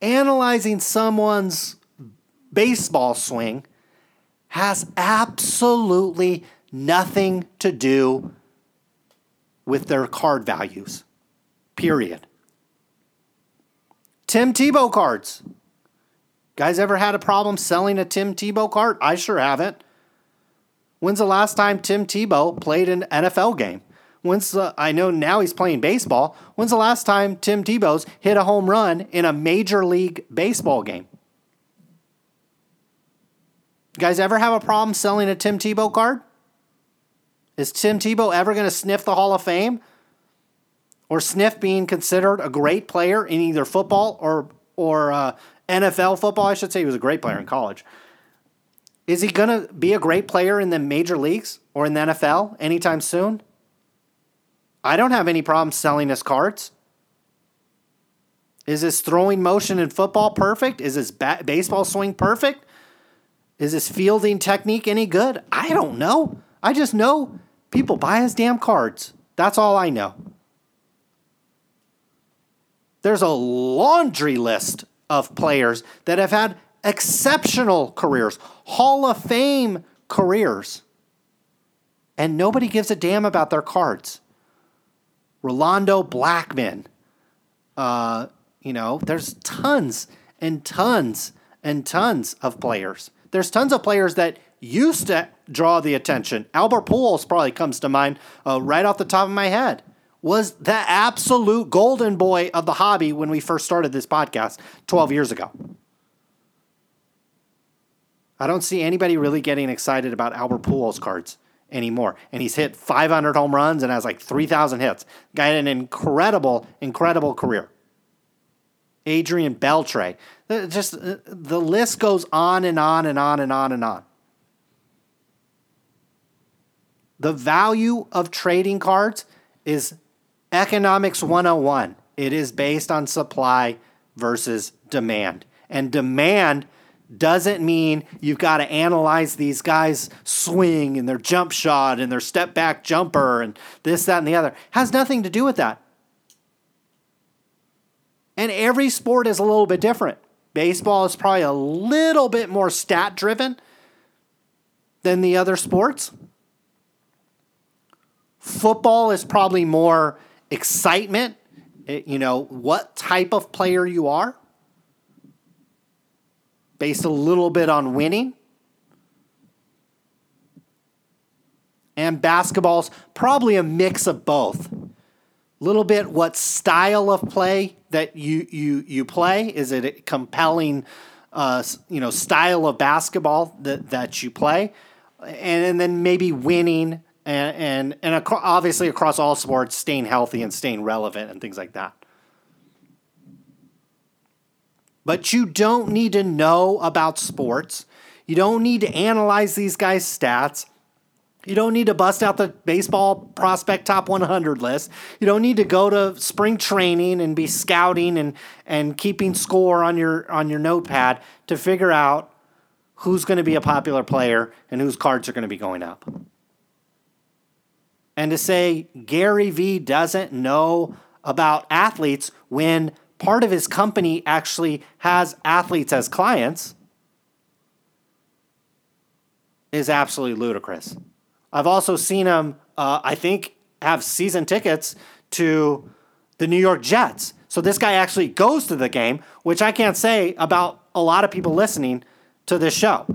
analyzing someone's baseball swing has absolutely nothing to do with their card values. Period. Tim Tebow cards. Guys ever had a problem selling a Tim Tebow card? I sure haven't. When's the last time Tim Tebow played an NFL game? When's the, I know now he's playing baseball. When's the last time Tim Tebow's hit a home run in a major league baseball game? You guys ever have a problem selling a Tim Tebow card? Is Tim Tebow ever going to sniff the Hall of Fame? Or sniff being considered a great player in either football or, or uh, NFL football? I should say he was a great player in college. Is he going to be a great player in the major leagues or in the NFL anytime soon? I don't have any problem selling his cards. Is his throwing motion in football perfect? Is his ba- baseball swing perfect? Is his fielding technique any good? I don't know. I just know People buy his damn cards. That's all I know. There's a laundry list of players that have had exceptional careers, Hall of Fame careers, and nobody gives a damn about their cards. Rolando Blackman, uh, you know, there's tons and tons and tons of players. There's tons of players that used to draw the attention. Albert Pujols probably comes to mind uh, right off the top of my head. Was the absolute golden boy of the hobby when we first started this podcast 12 years ago. I don't see anybody really getting excited about Albert Pujols cards anymore. And he's hit 500 home runs and has like 3,000 hits. Guy had an incredible, incredible career. Adrian Beltre. Just uh, the list goes on and on and on and on and on. The value of trading cards is economics 101. It is based on supply versus demand. And demand doesn't mean you've got to analyze these guys' swing and their jump shot and their step back jumper and this, that, and the other. Has nothing to do with that. And every sport is a little bit different. Baseball is probably a little bit more stat driven than the other sports. Football is probably more excitement, eh, you know, what type of player you are, based a little bit on winning. And basketball's probably a mix of both. A little bit what style of play that you you you play is it a compelling uh, you know style of basketball that that you play and, and then maybe winning and and, and ac- obviously across all sports, staying healthy and staying relevant and things like that. But you don't need to know about sports. You don't need to analyze these guys' stats. You don't need to bust out the baseball prospect top 100 list. You don't need to go to spring training and be scouting and, and keeping score on your on your notepad to figure out who's going to be a popular player and whose cards are going to be going up. And to say Gary Vee doesn't know about athletes when part of his company actually has athletes as clients is absolutely ludicrous. I've also seen him, uh, I think, have season tickets to the New York Jets. So this guy actually goes to the game, which I can't say about a lot of people listening to this show.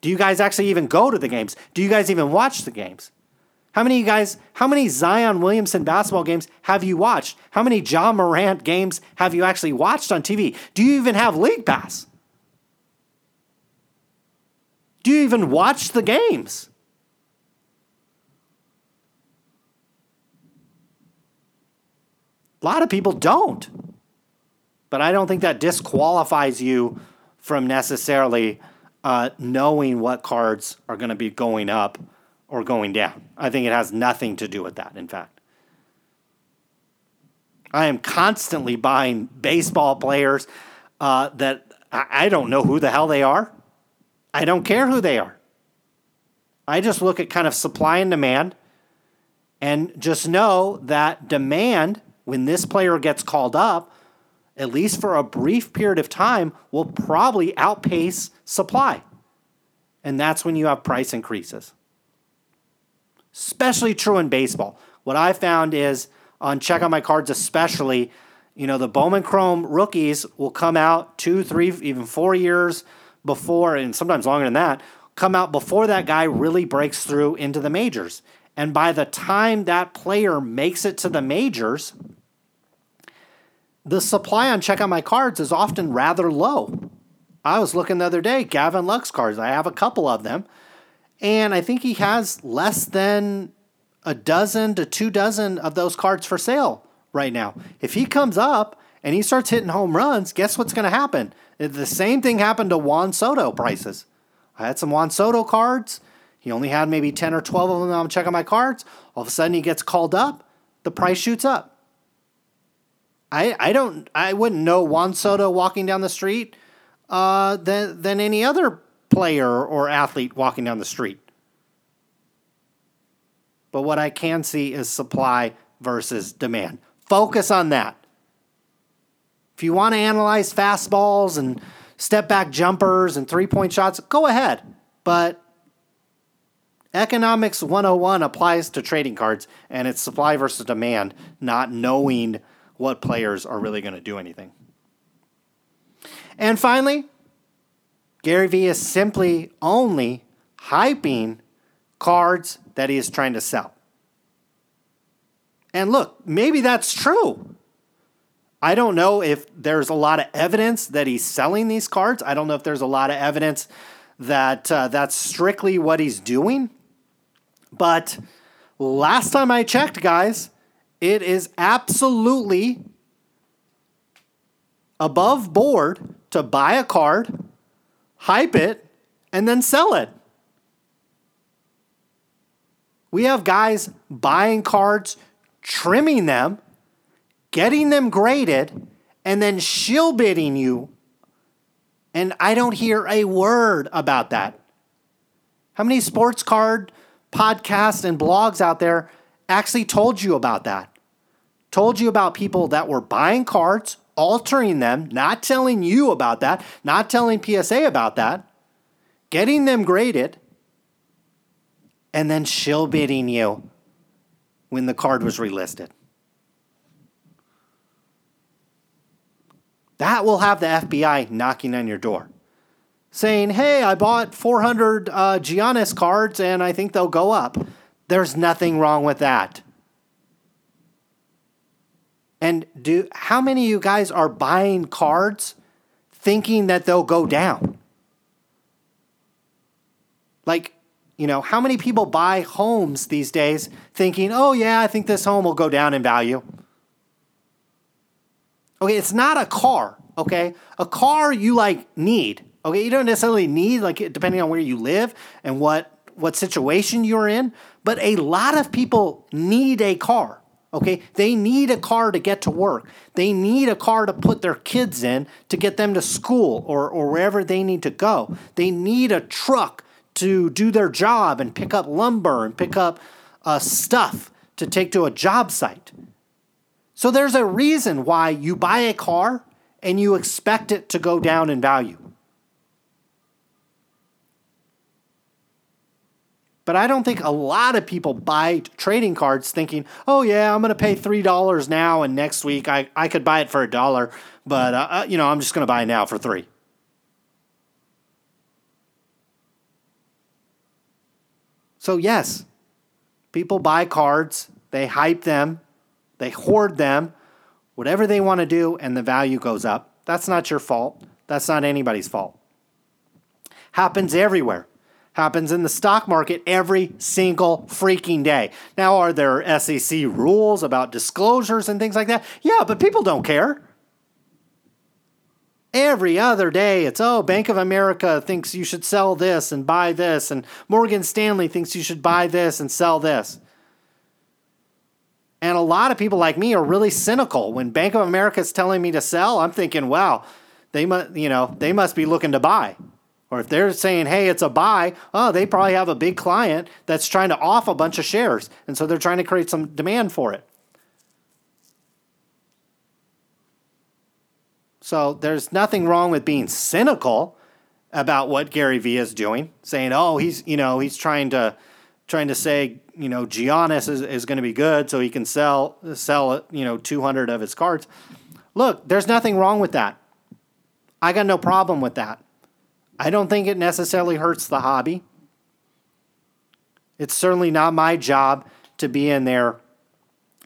Do you guys actually even go to the games? Do you guys even watch the games? How many guys, how many Zion Williamson basketball games have you watched? How many Ja Morant games have you actually watched on TV? Do you even have League Pass? Do you even watch the games? A lot of people don't. But I don't think that disqualifies you from necessarily uh, knowing what cards are going to be going up or going down. I think it has nothing to do with that, in fact. I am constantly buying baseball players uh, that I don't know who the hell they are. I don't care who they are. I just look at kind of supply and demand and just know that demand, when this player gets called up, at least for a brief period of time, will probably outpace supply. And that's when you have price increases. Especially true in baseball. What I found is on Check Out My Cards, especially, you know, the Bowman Chrome rookies will come out two, three, even four years before, and sometimes longer than that, come out before that guy really breaks through into the majors. And by the time that player makes it to the majors, the supply on Check Out My Cards is often rather low. I was looking the other day, Gavin Lux cards. I have a couple of them. And I think he has less than a dozen to two dozen of those cards for sale right now. If he comes up and he starts hitting home runs, guess what's going to happen? The same thing happened to Juan Soto prices. I had some Juan Soto cards. He only had maybe 10 or 12 of them. I'm checking my cards. All of a sudden he gets called up. The price shoots up. I, I don't I wouldn't know Juan Soto walking down the street uh, than than any other player or athlete walking down the street. But what I can see is supply versus demand. Focus on that. If you want to analyze fastballs and step back jumpers and three point shots, go ahead. But Economics 101 applies to trading cards, and it's supply versus demand, not knowing what players are really going to do anything. And finally, Gary Vee is simply only hyping cards that he is trying to sell. And look, maybe that's true. I don't know if there's a lot of evidence that he's selling these cards. I don't know if there's a lot of evidence that uh, that's strictly what he's doing. But last time I checked, guys, it is absolutely above board to buy a card, hype it, and then sell it. We have guys buying cards, trimming them, getting them graded, and then shill bidding you. And I don't hear a word about that. How many sports card podcasts and blogs out there actually told you about that? Told you about people that were buying cards, altering them, not telling you about that, not telling PSA about that, getting them graded, and then shill bidding you when the card was relisted. That will have the FBI knocking on your door saying, Hey, I bought 400 uh, Giannis cards and I think they'll go up. There's nothing wrong with that. And do how many of you guys are buying cards thinking that they'll go down? Like, you know, how many people buy homes these days thinking, oh, yeah, I think this home will go down in value? Okay, it's not a car, okay? A car you like need, okay? You don't necessarily need, like, depending on where you live and what what situation you're in, but a lot of people need a car. Okay, they need a car to get to work. They need a car to put their kids in to get them to school or, or wherever they need to go. They need a truck to do their job and pick up lumber and pick up uh, stuff to take to a job site. So there's a reason why you buy a car and you expect it to go down in value. But I don't think a lot of people buy trading cards thinking, oh, yeah, I'm going to pay $3 now, and next week I, I could buy it for a dollar, but, uh, uh you know, I'm just going to buy it now for three. So, yes, people buy cards, they hype them, they hoard them, whatever they want to do, and the value goes up. That's not your fault. That's not anybody's fault. Happens everywhere. Happens in the stock market every single freaking day. Now, are there SEC rules about disclosures and things like that? Yeah, but people don't care. Every other day, it's, oh, Bank of America thinks you should sell this and buy this, and Morgan Stanley thinks you should buy this and sell this. And a lot of people like me are really cynical. When Bank of America is telling me to sell, I'm thinking, wow, they must, you know, they must be looking to buy. Or if they're saying, hey, it's a buy, oh, they probably have a big client that's trying to off a bunch of shares. And so they're trying to create some demand for it. So there's nothing wrong with being cynical about what Gary Vee is doing, saying, oh, he's, you know, he's trying to trying to say, you know, Giannis is, is going to be good so he can sell sell, you know, 200 of his cards. Look, there's nothing wrong with that. I got no problem with that. I don't think it necessarily hurts the hobby. It's certainly not my job to be in there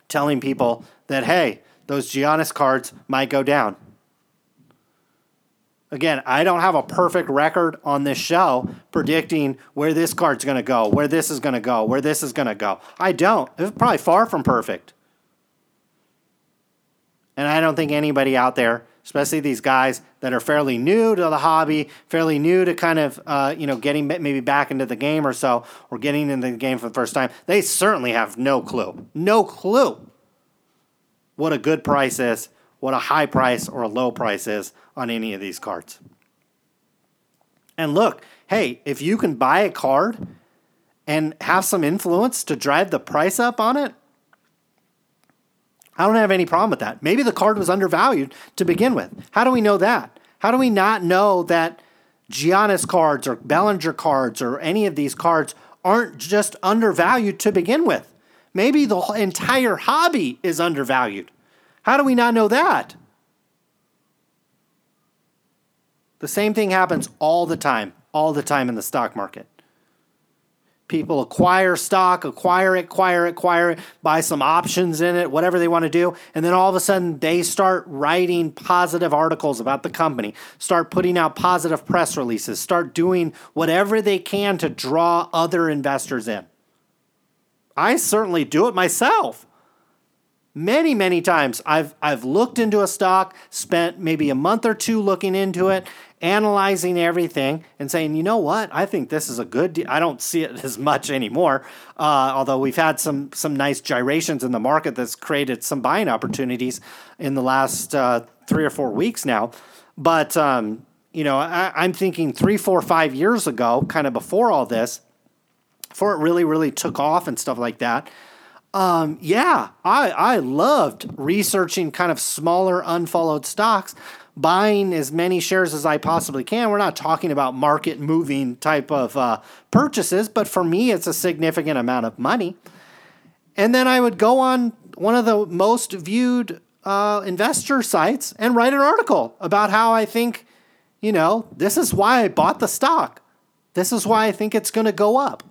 telling people that, hey, those Giannis cards might go down. Again, I don't have a perfect record on this show predicting where this card's going to go, where this is going to go, where this is going to go. I don't. It's probably far from perfect. And I don't think anybody out there especially these guys that are fairly new to the hobby, fairly new to kind of uh, you know getting maybe back into the game or so, or getting into the game for the first time. They certainly have no clue, no clue what a good price is, what a high price or a low price is on any of these cards. And look, hey, if you can buy a card and have some influence to drive the price up on it, I don't have any problem with that. Maybe the card was undervalued to begin with. How do we know that? How do we not know that Giannis cards or Bellinger cards or any of these cards aren't just undervalued to begin with? Maybe the entire hobby is undervalued. How do we not know that? The same thing happens all the time, all the time in the stock market. People acquire stock, acquire it, acquire it, acquire it, buy some options in it, whatever they want to do. And then all of a sudden they start writing positive articles about the company, start putting out positive press releases, start doing whatever they can to draw other investors in. I certainly do it myself. Many, many times I've I've looked into a stock, spent maybe a month or two looking into it, analyzing everything and saying, you know what, I think this is a good. I don't see it [laughs] as much anymore, uh, although we've had some some nice gyrations in the market that's created some buying opportunities in the last uh, three or four weeks now. But um, you know, I, I'm thinking three, four, five years ago, kind of before all this, before it really, really took off and stuff like that. Um, yeah, I, I loved researching kind of smaller unfollowed stocks buying as many shares as I possibly can. We're not talking about market moving type of uh, purchases, but for me, it's a significant amount of money. And then I would go on one of the most viewed uh, investor sites and write an article about how I think, you know, this is why I bought the stock. This is why I think it's going to go up.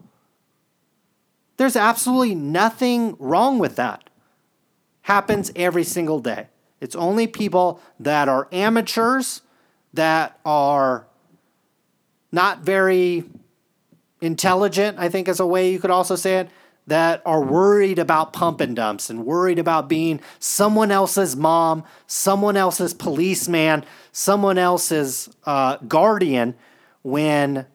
There's absolutely nothing wrong with that. Happens every single day. It's only people that are amateurs, that are not very intelligent, I think is a way you could also say it, that are worried about pump and dumps and worried about being someone else's mom, someone else's policeman, someone else's uh, guardian when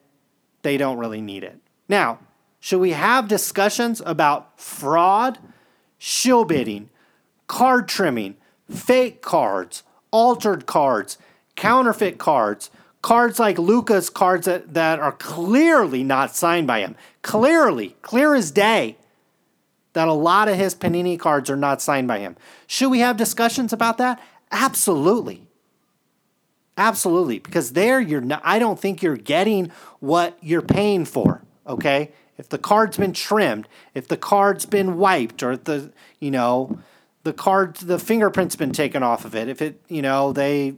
they don't really need it. Now, should we have discussions about fraud, shill bidding, card trimming, fake cards, altered cards, counterfeit cards, cards like Luka's cards that, that are clearly not signed by him. Clearly, clear as day, that a lot of his Panini cards are not signed by him. Should we have discussions about that? Absolutely. Absolutely. Because there you're not, I don't think you're getting what you're paying for. Okay? If the card's been trimmed, if the card's been wiped, or the, you know, the card the fingerprint's been taken off of it. If it you know they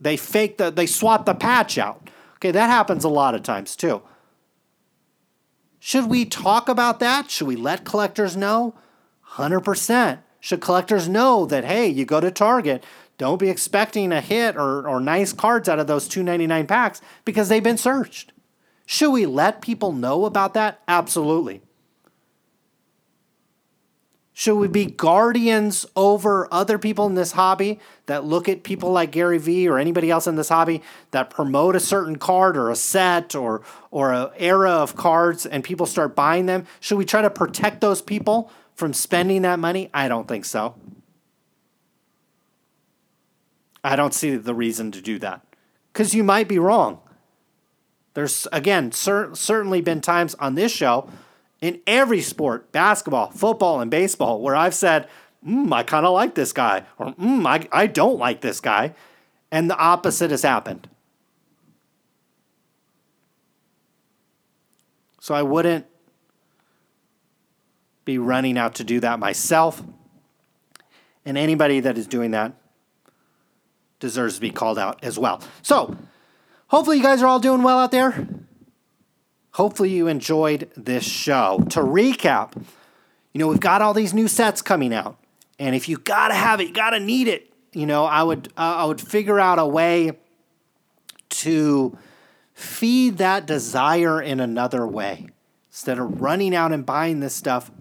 they fake the they swap the patch out. Okay that happens a lot of times too. Should we talk about that? Should we let collectors know? 100% should collectors know that hey you go to target don't be expecting a hit or, or nice cards out of those 299 packs because they've been searched. Should we let people know about that? Absolutely Should we be guardians over other people in this hobby that look at people like Gary Vee or anybody else in this hobby that promote a certain card or a set or or an era of cards and people start buying them? Should we try to protect those people from spending that money? I don't think so. I don't see the reason to do that because you might be wrong. There's again cer- certainly been times on this show in every sport, basketball, football, and baseball, where I've said, mm, I kind of like this guy, or mm, I, I don't like this guy. And the opposite has happened. So I wouldn't be running out to do that myself. And anybody that is doing that deserves to be called out as well. So hopefully you guys are all doing well out there. Hopefully, you enjoyed this show. To recap, you know, we've got all these new sets coming out. And if you gotta have it, you gotta need it. You know, I would uh, I would figure out a way to feed that desire in another way instead of running out and buying this stuff.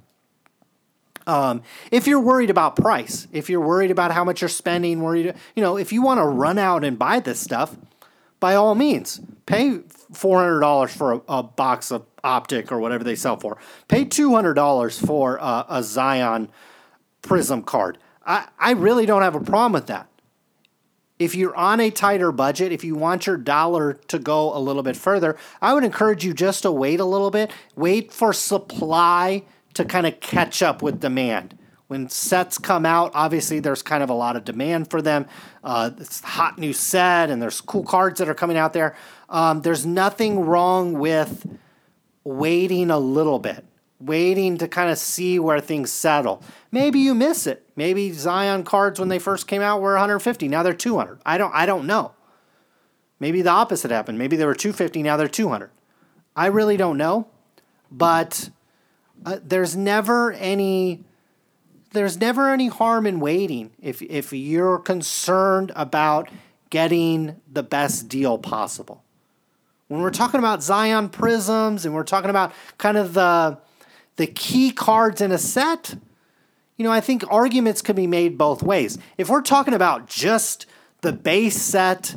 Um, if you're worried about price, if you're worried about how much you're spending, worried, you know, if you want to run out and buy this stuff, by all means, pay $400 for a, a, box of optic or whatever they sell for. Pay $200 for a, a Zion Prizm card. I, I really don't have a problem with that. If you're on a tighter budget, if you want your dollar to go a little bit further, I would encourage you just to wait a little bit. Wait for supply to kind of catch up with demand when sets come out, obviously there's kind of a lot of demand for them. Uh, it's hot new set, and there's cool cards that are coming out there. Um, there's nothing wrong with waiting a little bit, waiting to kind of see where things settle. Maybe you miss it. Maybe Zion cards when they first came out were 150. Now they're 200. I don't. I don't know. Maybe the opposite happened. Maybe they were 250. Now they're 200. I really don't know, but uh, there's never any there's never any harm in waiting if if you're concerned about getting the best deal possible. When we're talking about Zion Prizms and we're talking about kind of the the key cards in a set, you know, I think arguments can be made both ways. If we're talking about just the base set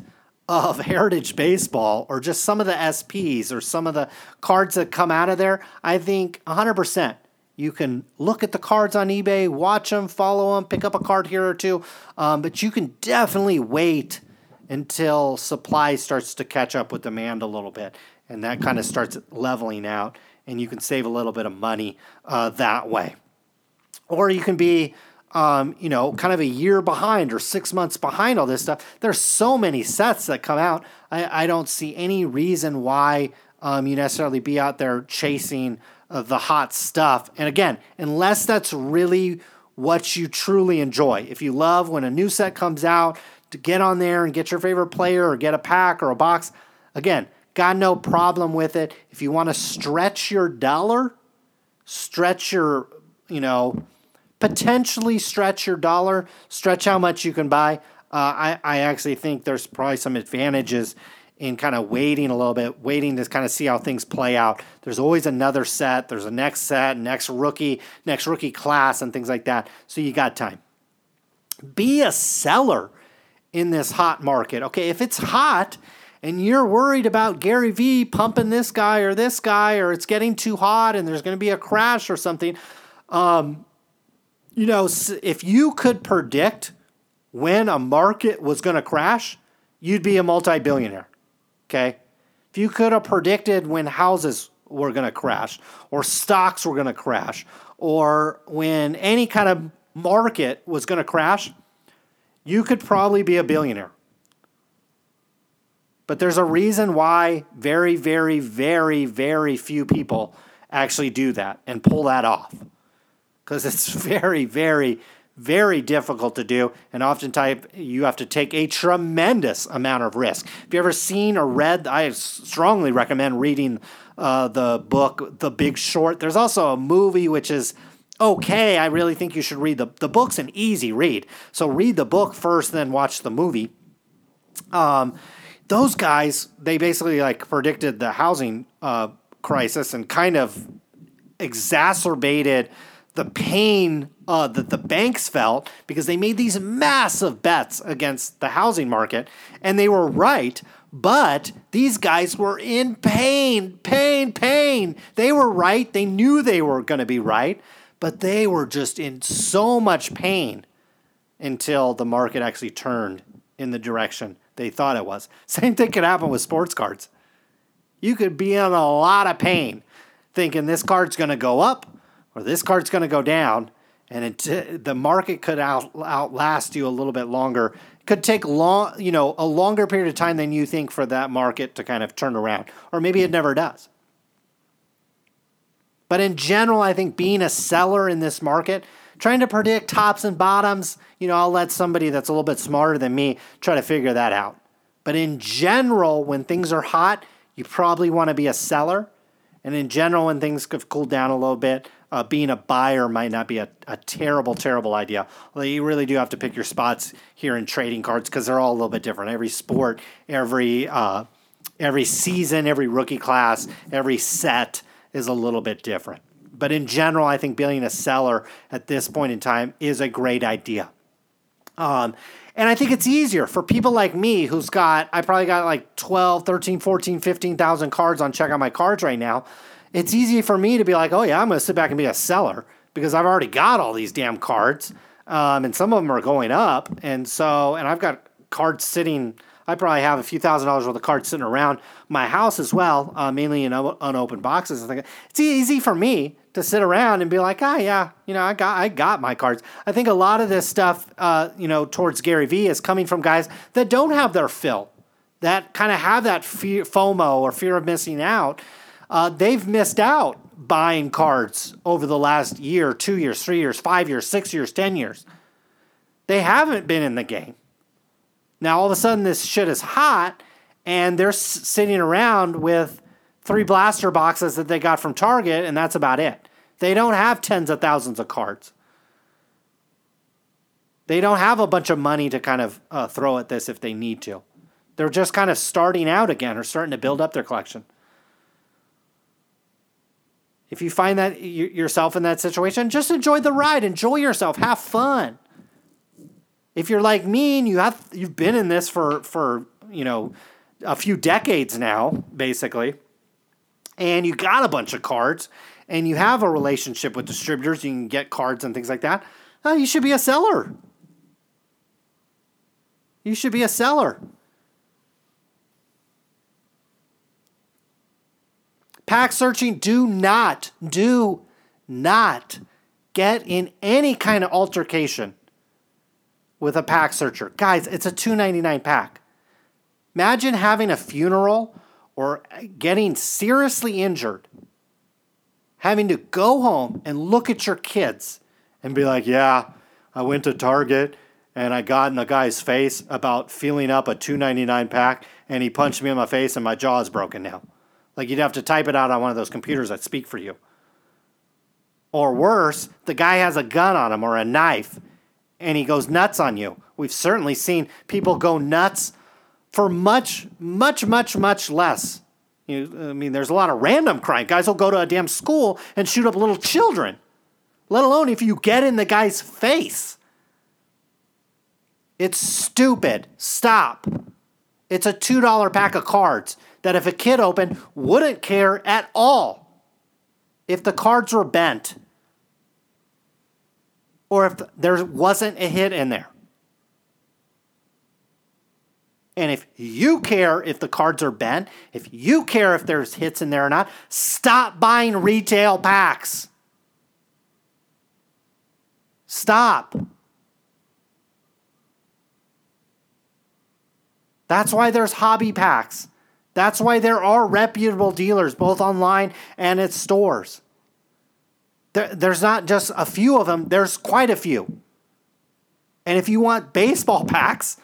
of [laughs] Heritage Baseball or just some of the SPs or some of the cards that come out of there, I think 100% you can look at the cards on eBay, watch them, follow them, pick up a card here or two. Um, but you can definitely wait until supply starts to catch up with demand a little bit. And that kind of starts leveling out. And you can save a little bit of money uh, that way. Or you can be, um, you know, kind of a year behind or six months behind all this stuff. There's so many sets that come out. I, I don't see any reason why um, you necessarily be out there chasing the hot stuff. And again, unless that's really what you truly enjoy. If you love when a new set comes out to get on there and get your favorite player or get a pack or a box, again, got no problem with it. If you want to stretch your dollar, stretch your, you know, potentially stretch your dollar, stretch how much you can buy. Uh, I, I actually think there's probably some advantages in kind of waiting a little bit, waiting to kind of see how things play out. There's always another set, there's a next set, next rookie, next rookie class, and things like that. So you got time. Be a seller in this hot market. Okay, if it's hot and you're worried about Gary Vee pumping this guy or this guy, or it's getting too hot and there's going to be a crash or something, um, you know, if you could predict when a market was going to crash, you'd be a multi billionaire. Okay. If you could have predicted when houses were going to crash or stocks were going to crash or when any kind of market was going to crash, you could probably be a billionaire. But there's a reason why very, very, very, very few people actually do that and pull that off. Because it's [laughs] very, very, very difficult to do, and oftentimes you have to take a tremendous amount of risk. If you ever seen or read, I strongly recommend reading uh, the book The Big Short. There's also a movie which is okay. I really think you should read the the book's an easy read, so read the book first, then watch the movie. Um, those guys, they basically like predicted the housing uh, crisis and kind of exacerbated the pain uh, that the banks felt because they made these massive bets against the housing market, and they were right. But these guys were in pain, pain, pain. They were right. They knew they were going to be right, but they were just in so much pain until the market actually turned in the direction they thought it was. [laughs] Same thing could happen with sports cards. You could be in a lot of pain thinking this card's going to go up or this card's going to go down, and it, [laughs] the market could out, outlast you a little bit longer. It could take long, you know, a longer period of time than you think for that market to kind of turn around, or maybe it never does. But in general, I think being a seller in this market, trying to predict tops and bottoms, you know, I'll let somebody that's a little bit smarter than me try to figure that out. But in general, when things are hot, you probably want to be a seller. And in general, when things have cooled down a little bit, uh, being a buyer might not be a, a terrible, terrible idea. Although you really do have to pick your spots here in trading cards because they're all a little bit different. Every sport, every uh, every season, every rookie class, every set is a little bit different. But in general, I think being a seller at this point in time is a great idea. Um, and I think it's easier for people like me who's got, I probably got like 12, 13, 14, 15,000 cards on Check Out My Cards right now it's easy for me to be like, oh yeah, I'm going to sit back and be a seller because I've already got all these damn cards, um, and some of them are going up, and so and I've got cards sitting. I probably have a few thousand dollars worth of cards sitting around my house as well, uh, mainly in unopened boxes. It's easy for me to sit around and be like, ah, oh, yeah, you know, I got I got my cards. I think a lot of this stuff, uh, you know, towards Gary Vee is coming from guys that don't have their fill, that kind of have that fear, FOMO or fear of missing out, uh, they've missed out buying cards over the last year, two years, three years, five years, six years, 10 years. They haven't been in the game. Now, all of a sudden, this shit is hot, and they're s- sitting around with three blaster boxes that they got from Target, and that's about it. They don't have tens of thousands of cards. They don't have a bunch of money to kind of uh, throw at this if they need to. They're just kind of starting out again or starting to build up their collection. If you find that yourself in that situation, just enjoy the ride, enjoy yourself, have fun. If you're like me and you have you've been in this for for, you know, a few decades now, basically, and you got a bunch of cards and you have a relationship with distributors, you can get cards and things like that, uh, you should be a seller. You should be a seller. Pack searching, do not, do not get in any kind of altercation with a pack searcher. Guys, it's a 299 pack. Imagine having a funeral or getting seriously injured, having to go home and look at your kids and be like, yeah, I went to Target and I got in a guy's face about filling up a 299 pack and he punched me in my face and my jaw is broken now. Like you'd have to type it out on one of those computers that speak for you. Or worse, the guy has a gun on him or a knife and he goes nuts on you. We've certainly seen people go nuts for much, much, much, much less. You, I mean, there's a lot of random crime. Guys will go to a damn school and shoot up little children, let alone if you get in the guy's face. It's stupid. Stop. It's a $2 pack of cards that if a kid opened, wouldn't care at all if the cards were bent or if there wasn't a hit in there. And if you care if the cards are bent, if you care if there's hits in there or not, stop buying retail packs. Stop. That's why there's hobby packs. That's why there are reputable dealers both online and at stores. There, there's not just a few of them, there's quite a few. And if you want baseball [laughs] packs,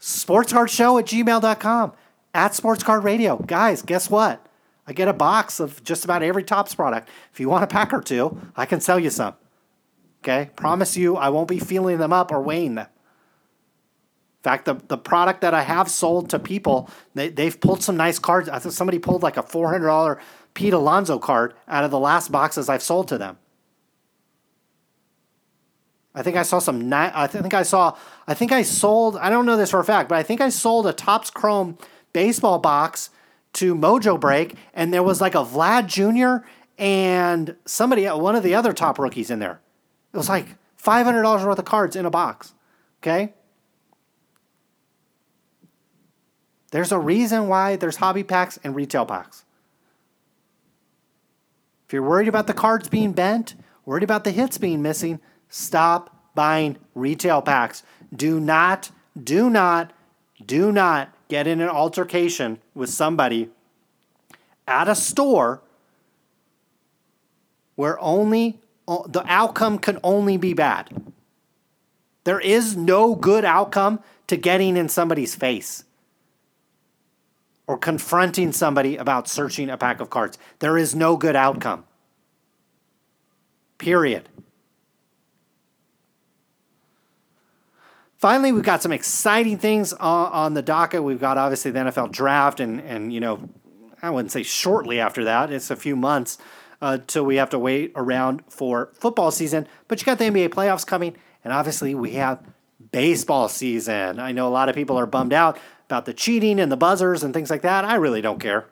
sportscardshow at gmail.com, at sportscard radio. Guys, guess what? I get a box of just about every Topps product. If you want a pack or two, I can sell you some. Okay? Promise you I won't be feeling them up or weighing them In fact, the, the product that I have sold to people, they, they've pulled some nice cards. I think somebody pulled like a $400 Pete Alonso card out of the last boxes I've sold to them. I think I saw some. I think I saw. I think I sold. I don't know this for a fact, but I think I sold a Topps Chrome baseball box to Mojo Break, and there was like a Vlad Jr. and somebody, one of the other top rookies in there. It was like five hundred dollars worth of cards in a box. Okay. There's a reason why there's hobby packs and retail packs. If you're worried about the cards being bent, worried about the hits being missing, stop buying retail packs. Do not, do not, do not get in an altercation with somebody at a store where only the outcome can only be bad. There is no good outcome to getting in somebody's face or confronting somebody about searching a pack of cards. There is no good outcome. Period. Finally, we've got some exciting things on, the docket. We've got obviously the NFL draft, and and you know, I wouldn't say shortly after that. It's a few months uh, till we have to wait around for football season. But you got the NBA playoffs coming, and obviously we have baseball season. I know a lot of people are bummed out about the cheating and the buzzers and things like that. I really don't care.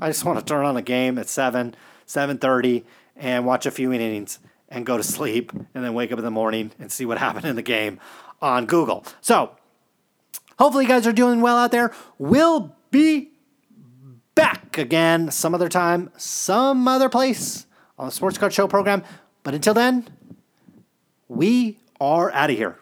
I just want to turn on a game at 7, 7:30 and watch a few innings and go to sleep and then wake up in the morning and see what [laughs] happened in the game on Google. So, hopefully you guys are doing well out there. We'll be back again some other time, some other place on the Sports Card Show program. But until then, we are out of here.